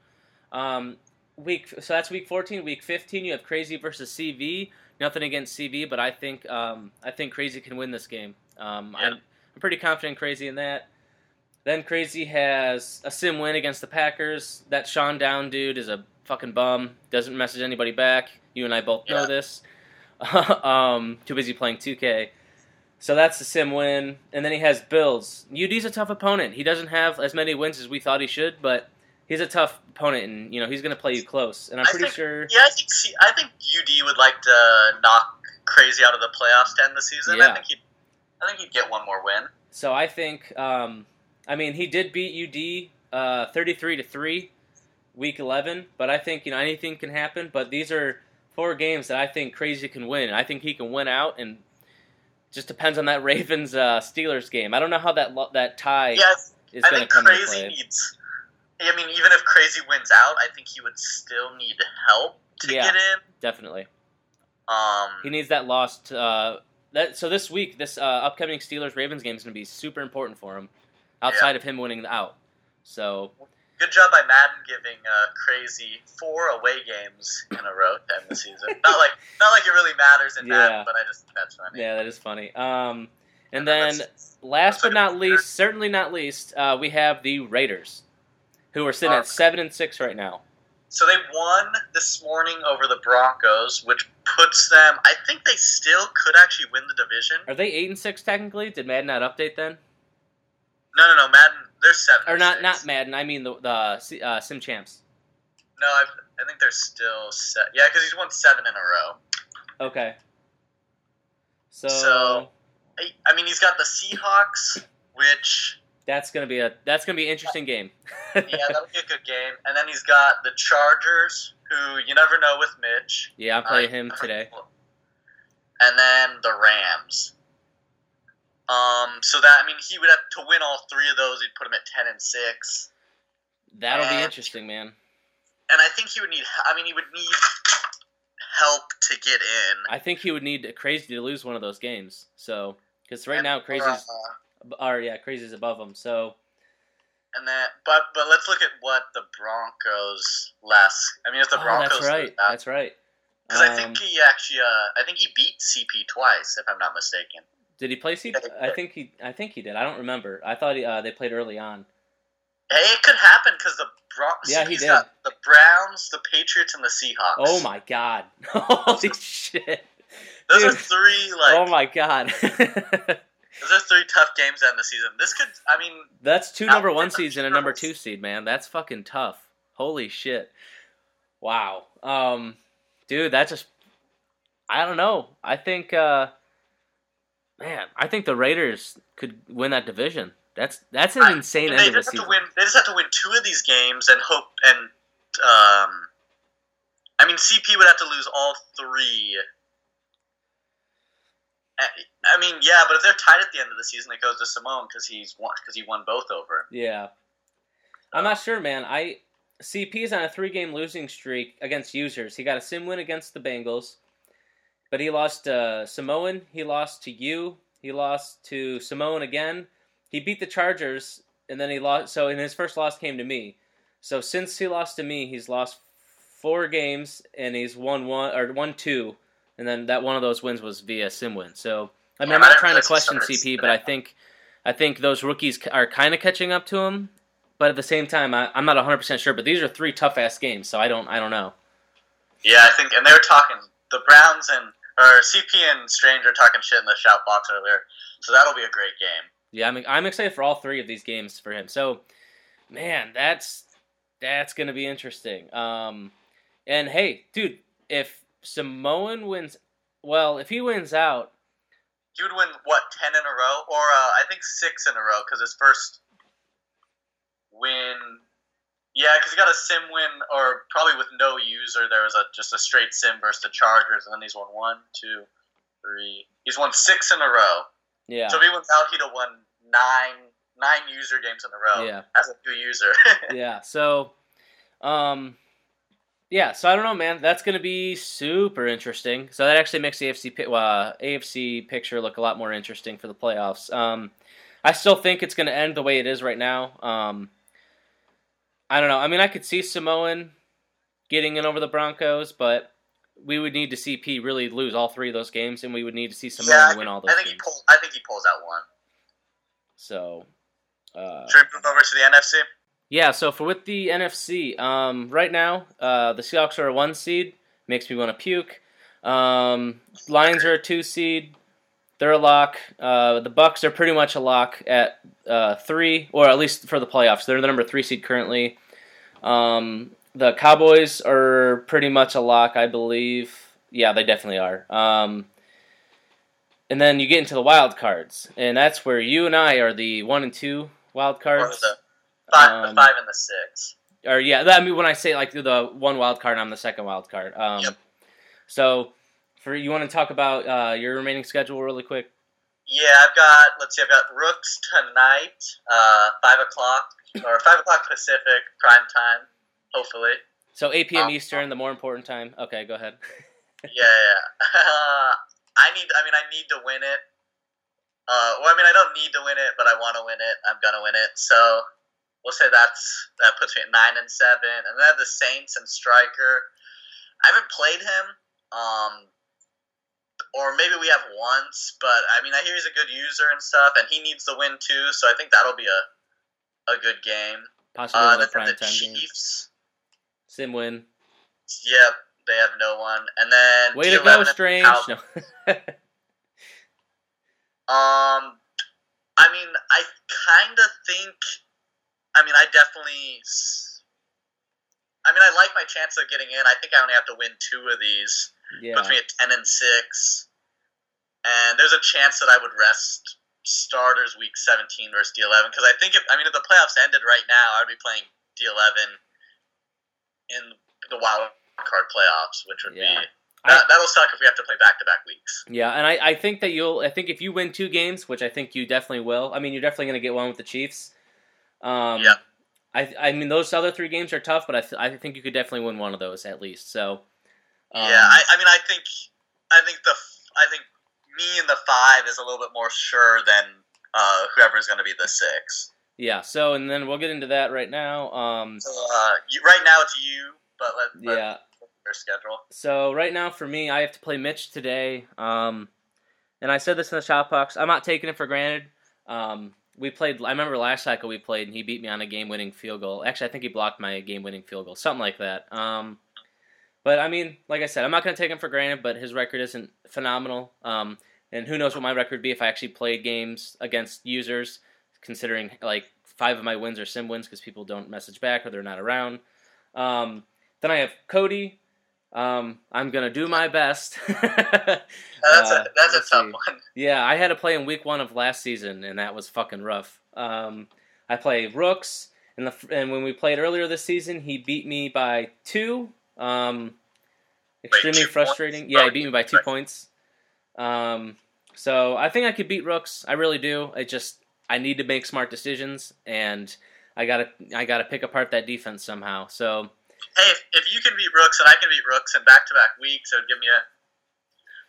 S1: Um, week so that's week 14. Week 15, you have Crazy versus CV. Nothing against CV, but I think um, I think Crazy can win this game. Um,
S2: Yeah.
S1: I'm, I'm pretty confident Crazy in that. Then Crazy has a sim win against the Packers. That Sean Down dude is a fucking bum. Doesn't message anybody back. You and I both know
S2: Yeah.
S1: this. um, too busy playing 2K. So that's the sim win. And then he has Bills. UD's a tough opponent. He doesn't have as many wins as we thought he should, but he's a tough opponent, and you know he's going to play you close. And I'm
S2: I
S1: pretty
S2: think-
S1: sure.
S2: Yeah, I think I think UD would like to knock Crazy out of the playoffs to end the season.
S1: Yeah.
S2: I think he'd I think he'd get one more win.
S1: So I think, um, I mean, he did beat UD uh, 33 to three, week 11. But I think you know anything can happen. But these are four games that I think Crazy can win. I think he can win out, and just depends on that Ravens uh, Steelers game. I don't know how that lo- that tie
S2: Yeah,
S1: is going to come into
S2: Crazy
S1: play.
S2: needs. I mean, even if Crazy wins out, I think he would still need help to
S1: Yeah.
S2: get in.
S1: Definitely,
S2: Um,
S1: he needs that lost. Uh, that so this week, this uh, upcoming Steelers Ravens game is going to be super important for him, outside of him winning the out. So
S2: Good job by Madden giving uh, crazy four away games in a row to end the season. not like not like it really matters in
S1: Yeah.
S2: Madden, but I just that's funny.
S1: Yeah, that is funny. Um, and
S2: that's-
S1: then last
S2: that's
S1: but not
S2: a-
S1: least, certainly not least, uh, we have the Raiders, who are sitting at seven and six right now.
S2: So they won this morning over the Broncos, which puts them. I think they still could actually win the division.
S1: Are they eight and six technically? Did Madden not update then?
S2: No, no, no. Madden, they're seven.
S1: Or not? Not Madden. I mean the the uh, Sim Champs.
S2: No, I, I think they're still set. Yeah, because he's won seven in a row.
S1: Okay. So,
S2: So- I, I mean, he's got the Seahawks, which
S1: that's gonna be a that's gonna be an interesting game.
S2: yeah, that'll be a good game. And then he's got the Chargers, who you never know with Mitch.
S1: yeah, I'm playing
S2: Uh,
S1: him today.
S2: And then the Rams. Um, so that I mean, he would have to win all three of those. He'd put him at ten and six.
S1: That'll be interesting, man.
S2: And I think he would need. I mean, he would need help to get in.
S1: I think he would need crazy to lose one of those games. So because right
S2: And,
S1: now crazy's
S2: uh,
S1: or yeah crazy's above him. So
S2: and that, but but let's look at what the Broncos last. I mean, if the
S1: oh,
S2: Broncos,
S1: that's right. That's right.
S2: Because I
S1: Um,
S2: think he actually, uh, I think he beat CP twice, if I'm not mistaken.
S1: Did he play CP? I think he. I think he did. I don't remember. I thought he, uh, they played early on.
S2: Hey, it could happen because the
S1: Yeah, he did.
S2: the Browns, the Patriots, and the Seahawks.
S1: Oh my god! Holy shit!
S2: Those are three like
S1: oh my god!
S2: those are three tough games to end the season. This could, I mean,
S1: That's two number one seeds and a number two seed, man. That's fucking tough. Holy shit! Wow. Um, dude, that just. I don't know. I think. uh Man, I think the Raiders could win that division. That's that's an
S2: I-
S1: insane
S2: they
S1: end of
S2: just have
S1: season.
S2: to win. They just have to win two of these games and hope. And um, I mean, CP would have to lose all three. I mean, yeah, but if they're tied at the end of the season, it goes to Simone because he's won because he won both over.
S1: Yeah. I'm not sure, man. I CP's on a three game losing streak against users. He got a sim win against the Bengals, but he lost to Samoan. He lost to you. He lost to Samoan again. He beat the Chargers, and then he lost. So, in his first loss came to me. So, since he lost to me, he's lost four games, and he's won one or won two, and then that one of those wins was via sim win. So, I mean,
S2: Yeah,
S1: I'm not trying to question CP, but I think, I think those rookies are kind of catching up to him. But at the same time, I, I'm not 100 percent sure. But these are three tough ass games, so I don't, I don't know.
S2: Yeah, I think, and they were talking the Browns and or CP and Strange are talking shit in the shout box earlier, so that'll be a great game.
S1: Yeah, I'm, I'm excited for all three of these games for him. So, man, that's that's gonna be interesting. Um, and hey, dude, if Samoan wins, well, if he wins out,
S2: He would win what ten in a row, or uh, I think six in a row because his first win. Yeah, because he got a sim win, or probably with no user. There was a just a straight sim versus the Chargers, and then he's won one, two, three. He's won six in a row.
S1: yeah,
S2: So if he wins out, he'd have won nine nine user games in a row
S1: Yeah.
S2: as a new user.
S1: yeah. So, um, yeah. So I don't know, man. That's gonna be super interesting. So that actually makes the AFC uh, AFC picture look a lot more interesting for the playoffs. Um, I still think it's gonna end the way it is right now. Um, I don't know. I mean, I could see Samoan getting in over the Broncos, but we would need to see P really lose all three of those games, and we would need to see Samoan
S2: yeah,
S1: win all those
S2: I think
S1: games.
S2: he pulls. I think he pulls out one.
S1: So. Uh,
S2: Should we move over to the NFC?
S1: Yeah, so for with the NFC, um, right now uh, the Seahawks are a one seed, makes me want to puke. Um, Lions are a two seed, they're a lock. Uh, the Bucks are pretty much a lock at uh, three, or at least for the playoffs. They're the number three seed currently. Um, the Cowboys are pretty much a lock, I believe. Yeah, they definitely are. Um, and then you get into the wild cards, and that's where you and I are the one and two wild
S2: Or
S1: cards.
S2: the five,
S1: Um,
S2: the five and the six.
S1: or yeah, that, I mean when I say like the one wild card, I'm the second wild card. Um,
S2: Yep.
S1: So, for you want to talk about uh, your remaining schedule really quick?
S2: Yeah, I've got. Let's see, I've got Rooks tonight, uh, five o'clock or five o'clock Pacific prime time. Hopefully,
S1: So 8 p.m.
S2: Um,
S1: Eastern, the more important time. Okay, go ahead.
S2: yeah. yeah. Uh, I need. I mean, I need to win it. Uh, well, I mean, I don't need to win it, but I want to win it. I'm gonna win it. So, we'll say that's that puts me at nine and seven, and then have the Saints and striker. I haven't played him, um, or maybe we have once, but I mean, I hear he's a good user and stuff, and he needs the win too, so I think that'll be a a good game.
S1: Possibly
S2: Uh, the,
S1: prime
S2: the
S1: time game. Sim win.
S2: yep, they have no one, and then
S1: Way to
S2: D11
S1: go, Strange. No.
S2: Um, I mean, I kind of think. I mean, I definitely. I mean, I like my chance of getting in. I think I only have to win two of these.
S1: Yeah.
S2: Puts me at ten and six, and there's a chance that I would rest starters week seventeen versus D eleven because I think if I mean if the playoffs ended right now, I'd be playing D eleven in the wild card playoffs, which would
S1: Yeah.
S2: be that, that'll suck if we have to play back to back weeks.
S1: Yeah, and I, I think that you'll. I think if you win two games, which I think you definitely will. I mean, you're definitely going to get one with the Chiefs. Um,
S2: Yeah.
S1: I, I mean, those other three games are tough, but I, th- I think you could definitely win one of those at least. So. Um,
S2: yeah, I, I mean, I think, I think the, I think me in the five is a little bit more sure than uh, whoever's going to be the six.
S1: yeah. So, and then we'll get into that right now. Um,
S2: So uh, you, right now it's you, but let, let
S1: yeah.
S2: your schedule.
S1: So right now for me, I have to play Mitch today. Um, and I said this in the shout box. I'm not taking it for granted. Um, we played. I remember last cycle we played, and he beat me on a game-winning field goal. Actually, I think he blocked my game-winning field goal, something like that. Um, but I mean, like I said, I'm not going to take him for granted. But his record isn't phenomenal. Um, and who knows what my record would be if I actually played games against users, considering like five of my wins are sim wins because people don't message back or they're not around. Um, then I have Cody. Um, I'm gonna do my best.
S2: That's
S1: Uh,
S2: a that's a tough
S1: see.
S2: one.
S1: yeah, I had to play in week one of last season, and that was fucking rough. Um, I play Rooks, and the and when we played earlier this season, he beat me by two. Um, extremely
S2: two
S1: frustrating.
S2: points?
S1: Yeah, he beat me by two
S2: right.
S1: points. Um, so I think I could beat Rooks. I really do. I just I need to make smart decisions, and I gotta I gotta pick apart that defense somehow. So
S2: Hey, if, if you can beat Rooks and I can beat Rooks in back to back weeks, it would give me a,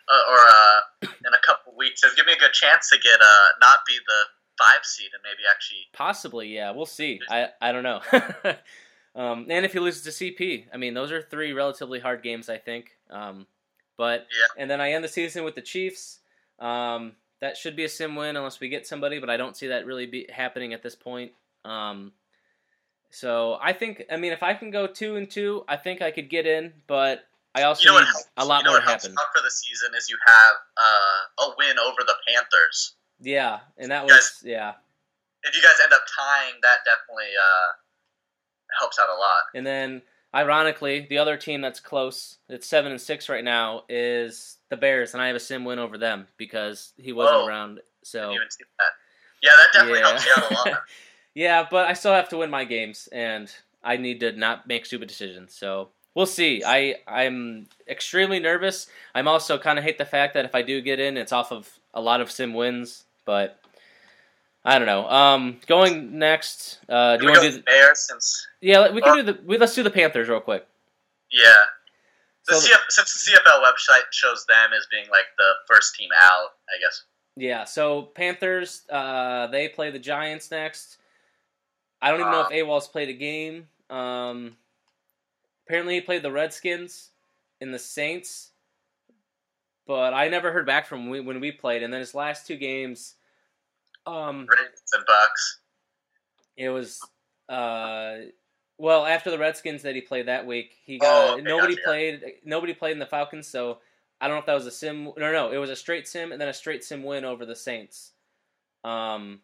S2: uh, or uh, in a couple weeks, it would give me a good chance to get uh, not be the five seed and maybe actually.
S1: Possibly, yeah. We'll see. I I don't know. um, and if he loses to CP, I mean, those are three relatively hard games, I think. Um, but
S2: Yeah.
S1: and then I end the season with the Chiefs. Um, that should be a sim win unless we get somebody, but I don't see that really be happening at this point. Um, so I think, I mean, if I can go two and two, I think I could get in. But I also
S2: You know
S1: need a lot
S2: you know
S1: more to happen.
S2: for the season is you have uh, a win over the Panthers.
S1: Yeah, and that
S2: You guys-
S1: was yeah.
S2: If you guys end up tying, that definitely uh, helps out a lot.
S1: And then, ironically, the other team that's close, it's seven and six right now, is the Bears, and I have a sim win over them because he wasn't
S2: Whoa.
S1: around. So
S2: Didn't even see that. Yeah, that definitely
S1: yeah.
S2: helps you out a lot.
S1: yeah, but I still have to win my games, and I need to not make stupid decisions. So we'll see. I I'm extremely nervous. I'm also kind of hate the fact that if I do get in, it's off of a lot of sim wins, but. I don't know. Um, going next. Uh, do you want to do?
S2: with Bears since
S1: Yeah, we can do the. We, let's do the Panthers real quick.
S2: yeah. The
S1: So-
S2: CF, since the CFL website shows them as being like the first team out, I guess.
S1: Yeah, so Panthers, uh, they play the Giants next. I don't even know if AWOL's played a game. Um, apparently, he played the Redskins and the Saints, but I never heard back from we, when we played. And then his last two games, um,
S2: Ravens and Bucks.
S1: it was uh, well after the Redskins that he played that week. He got
S2: Oh, okay,
S1: nobody
S2: gotcha.
S1: played. Nobody played in the Falcons, so I don't know if that was a sim. No, no, it was a straight sim and then a straight sim win over the Saints. Um.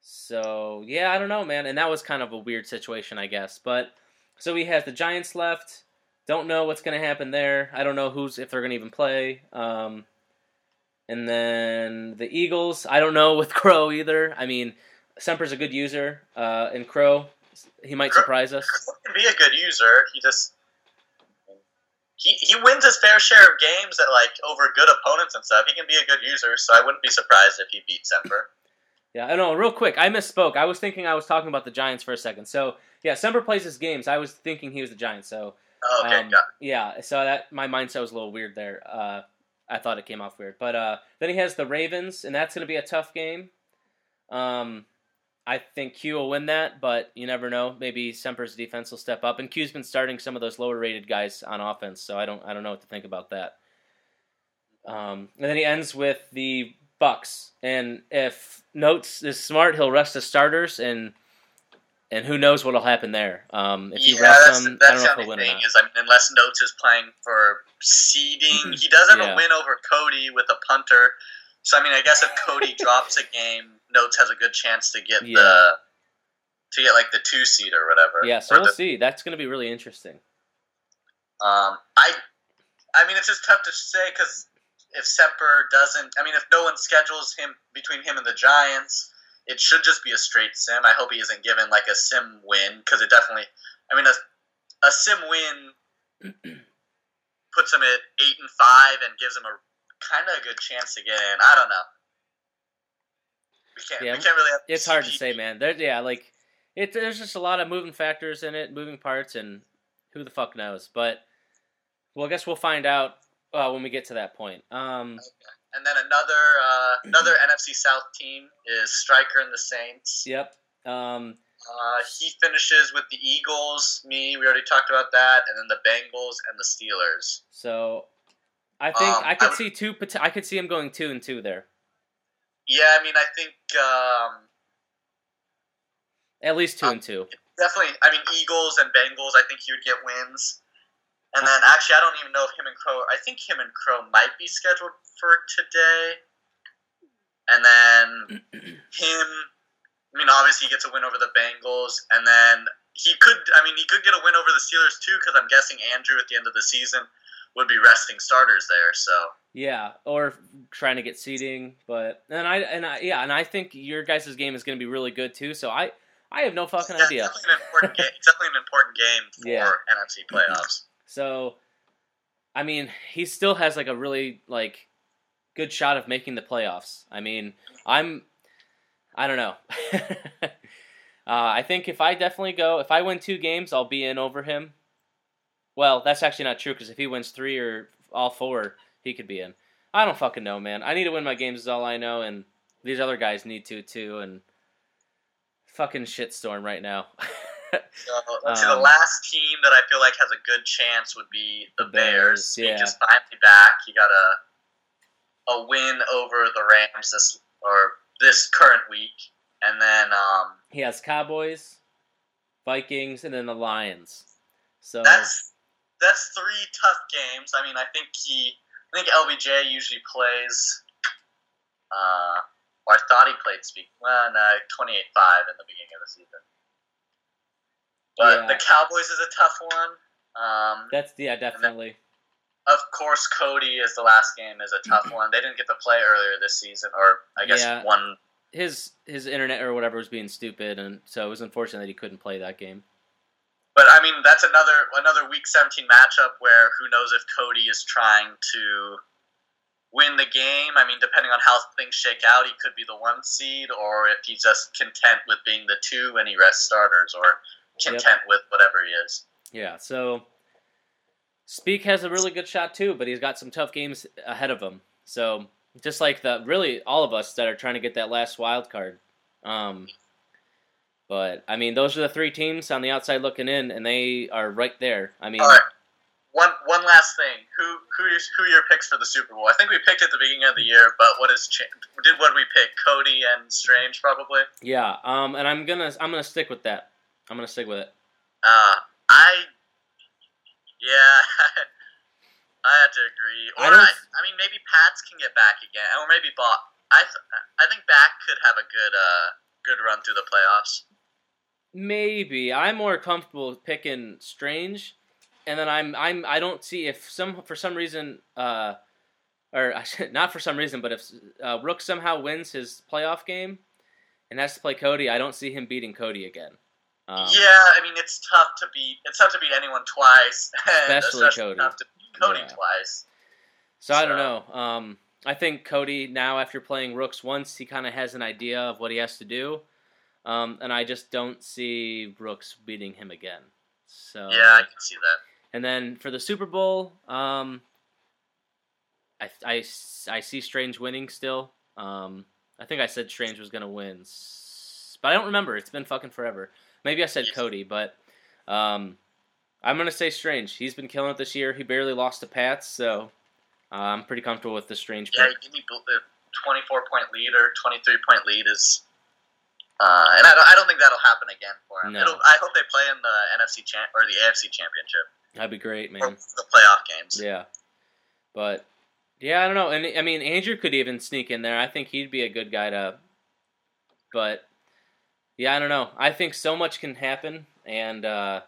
S1: So yeah, I don't know, man, and that was kind of a weird situation, I guess. But so he has the Giants left. Don't know what's going to happen there. I don't know who's if they're going to even play. Um. And then the Eagles, I don't know with Crow either. I mean, Semper's a good user, uh, and Crow, he might
S2: Crow-
S1: surprise us.
S2: He can be a good user. He just he, he wins his fair share of games at like over good opponents and stuff. He can be a good user, so I wouldn't be surprised if he beat Semper.
S1: Yeah, I know. Real quick, I misspoke. I was thinking I was talking about the Giants for a second. So yeah, Semper plays his games. I was thinking he was the Giants. So
S2: Oh, okay,
S1: um,
S2: got
S1: yeah, so that my mindset was a little weird there. Uh, I thought it came off weird, but uh, then he has the Ravens, and that's going to be a tough game. Um, I think Q will win that, but you never know. Maybe Semper's defense will step up, and Q's been starting some of those lower rated guys on offense, so I don't I don't know what to think about that. Um, and then he ends with the Bucks, and if Notes is smart, he'll rest the starters, and and who knows what'll happen there. Um, if he
S2: yeah,
S1: rests
S2: that's,
S1: them,
S2: that's
S1: I don't know if he'll win
S2: thing is, I mean, unless Notes is playing for seeding, he does have
S1: Yeah.
S2: a win over Cody with a punter. So I mean, I guess if Cody drops a game, Notes has a good chance to get
S1: Yeah.
S2: the to get like the two seed or whatever.
S1: Yeah, so we'll
S2: the-
S1: see. That's going to be really interesting.
S2: Um, I, I mean, it's just tough to say because if Semper doesn't, I mean, if no one schedules him between him and the Giants, it should just be a straight sim. I hope he isn't given like a sim win because it definitely, I mean, a, a sim win puts him at eight and five and gives him a kind of a good chance to get in. I don't know. We can't.
S1: Yeah,
S2: we can't really. Have
S1: It's hard to say, man. There, yeah, like it. There's just a lot of moving factors in it, moving parts, and who the fuck knows. But well, I guess we'll find out uh, when we get to that point. Um,
S2: And then another uh, another NFC South team is Striker and the Saints.
S1: yep. Um,
S2: Uh, he finishes with the Eagles. Me, we already talked about that, and then the Bengals and the Steelers.
S1: so I think
S2: Um,
S1: I
S2: I
S1: could
S2: would-
S1: see two. I could see him going two and two there.
S2: Yeah, I mean, I think um,
S1: At least two
S2: Uh,
S1: and two.
S2: definitely. I mean, Eagles and Bengals. I think he would get wins. And then actually, I don't even know if him and Crow. I think him and Crow might be scheduled for today. And then him. I mean, obviously, he gets a win over the Bengals, and then he could. I mean, he could get a win over the Steelers too, because I'm guessing Andrew at the end of the season would be resting starters there. So
S1: Yeah, or trying to get seating, but and I and I yeah, and I think your guys' game is going to be really good too. So I I have no fucking
S2: Yeah,
S1: idea.
S2: Definitely an important game. It's definitely an important game for
S1: Yeah.
S2: NFC playoffs.
S1: So, I mean, he still has like a really like good shot of making the playoffs. I mean, I'm, I don't know. uh, I think if I definitely go, if I win two games, I'll be in over him. Well, that's actually not true because if he wins three or all four, he could be in. I don't fucking know, man. I need to win my games is all I know, and these other guys need to too. And fucking shitstorm right now.
S2: So see. The
S1: Um,
S2: last team that I feel like has a good chance would be the,
S1: The
S2: Bears.
S1: Bears, yeah.
S2: is finally back. He got a a win over the Rams this or this current week, and then um,
S1: He has Cowboys, Vikings, and then the Lions. So
S2: that's that's three tough games. I mean, I think he, I think LBJ usually plays. Uh, or I thought he played speak. Well, no, twenty-eight five in the beginning of the season. But
S1: Yeah.
S2: the Cowboys is a tough one. Um,
S1: that's yeah, definitely.
S2: of course, Cody is the last game is a tough one. They didn't get to play earlier this season, or I guess
S1: Yeah.
S2: one.
S1: His his internet or whatever was being stupid, and so it was unfortunate that he couldn't play that game.
S2: But I mean, that's another another Week 17 matchup where who knows if Cody is trying to win the game. I mean, depending on how things shake out, he could be the one seed, or if he's just content with being the two and he rests starters, or content with whatever he is.
S1: Yeah, so Speak has a really good shot too, but he's got some tough games ahead of him. So just like the really all of us that are trying to get that last wild card. Um, but I mean, those are the three teams on the outside looking in, and they are right there. I mean,
S2: All right. One one last thing. Who who is, who your picks for the Super Bowl? I think we picked at the beginning of the year, but what is did what we pick? Cody and Strange probably.
S1: yeah. Um, and I'm gonna I'm gonna stick with that. I'm gonna stick with it.
S2: Uh, I yeah, I had to agree. Or
S1: I
S2: I, I, mean, maybe Pats can get back again, or maybe Bot. I th- I think back could have a good uh good run through the playoffs.
S1: Maybe I'm more comfortable picking Strange, and then I'm I'm I don't see if some for some reason uh or not for some reason, but if uh, Rook somehow wins his playoff game and has to play Cody, I don't see him beating Cody again. Um,
S2: yeah, I mean it's tough to beat. It's tough to beat anyone twice, and
S1: Especially Cody.
S2: tough to beat Cody
S1: Yeah.
S2: twice.
S1: So I don't know. Um, I think Cody now after playing Rooks once, he kind of has an idea of what he has to do, um, and I just don't see Rooks beating him again. So
S2: Yeah, I can see that.
S1: And then for the Super Bowl, um, I, I, I see Strange winning still. Um, I think I said Strange was going to win. But I don't remember. It's been fucking forever. Maybe I said
S2: Yes.
S1: Cody, but um, I'm gonna say Strange. He's been killing it this year. He barely lost to Pats, so uh, I'm pretty comfortable with the Strange
S2: Yeah,
S1: pick.
S2: give me the 24 point lead or 23 point lead is. Uh, and I don't, I don't think that'll happen again for him.
S1: No.
S2: It'll, I hope they play in the NFC champ or the AFC championship
S1: That'd be great,
S2: or
S1: man.
S2: the playoff games.
S1: Yeah, but yeah, I don't know. And I mean, Andrew could even sneak in there. I think he'd be a good guy to. But yeah, I don't know. I think so much can happen, and uh,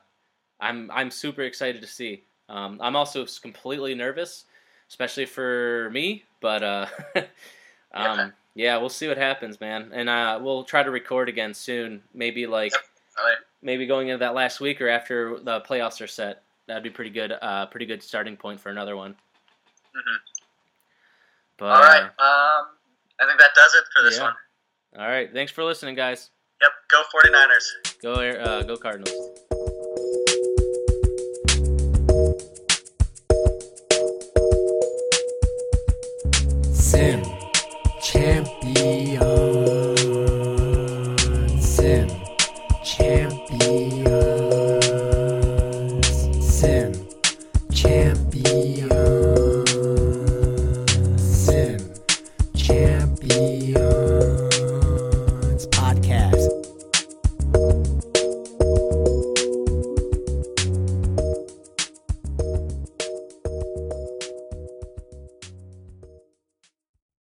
S1: I'm I'm super excited to see. Um, I'm also completely nervous, especially for me. But uh, um, yeah, we'll see what happens, man. And uh, we'll try to record again soon. Maybe like
S2: Alright.
S1: maybe going into that last week or after the playoffs are set. That'd be pretty good. Uh, pretty good starting point for another one.
S2: Mhm.
S1: But
S2: All right. Um, I think that does it for this
S1: yeah.
S2: one.
S1: all right. Thanks for listening, guys.
S2: Yep. Go 49ers.
S1: Go Air- uh, go Cardinals.
S3: Sim champion.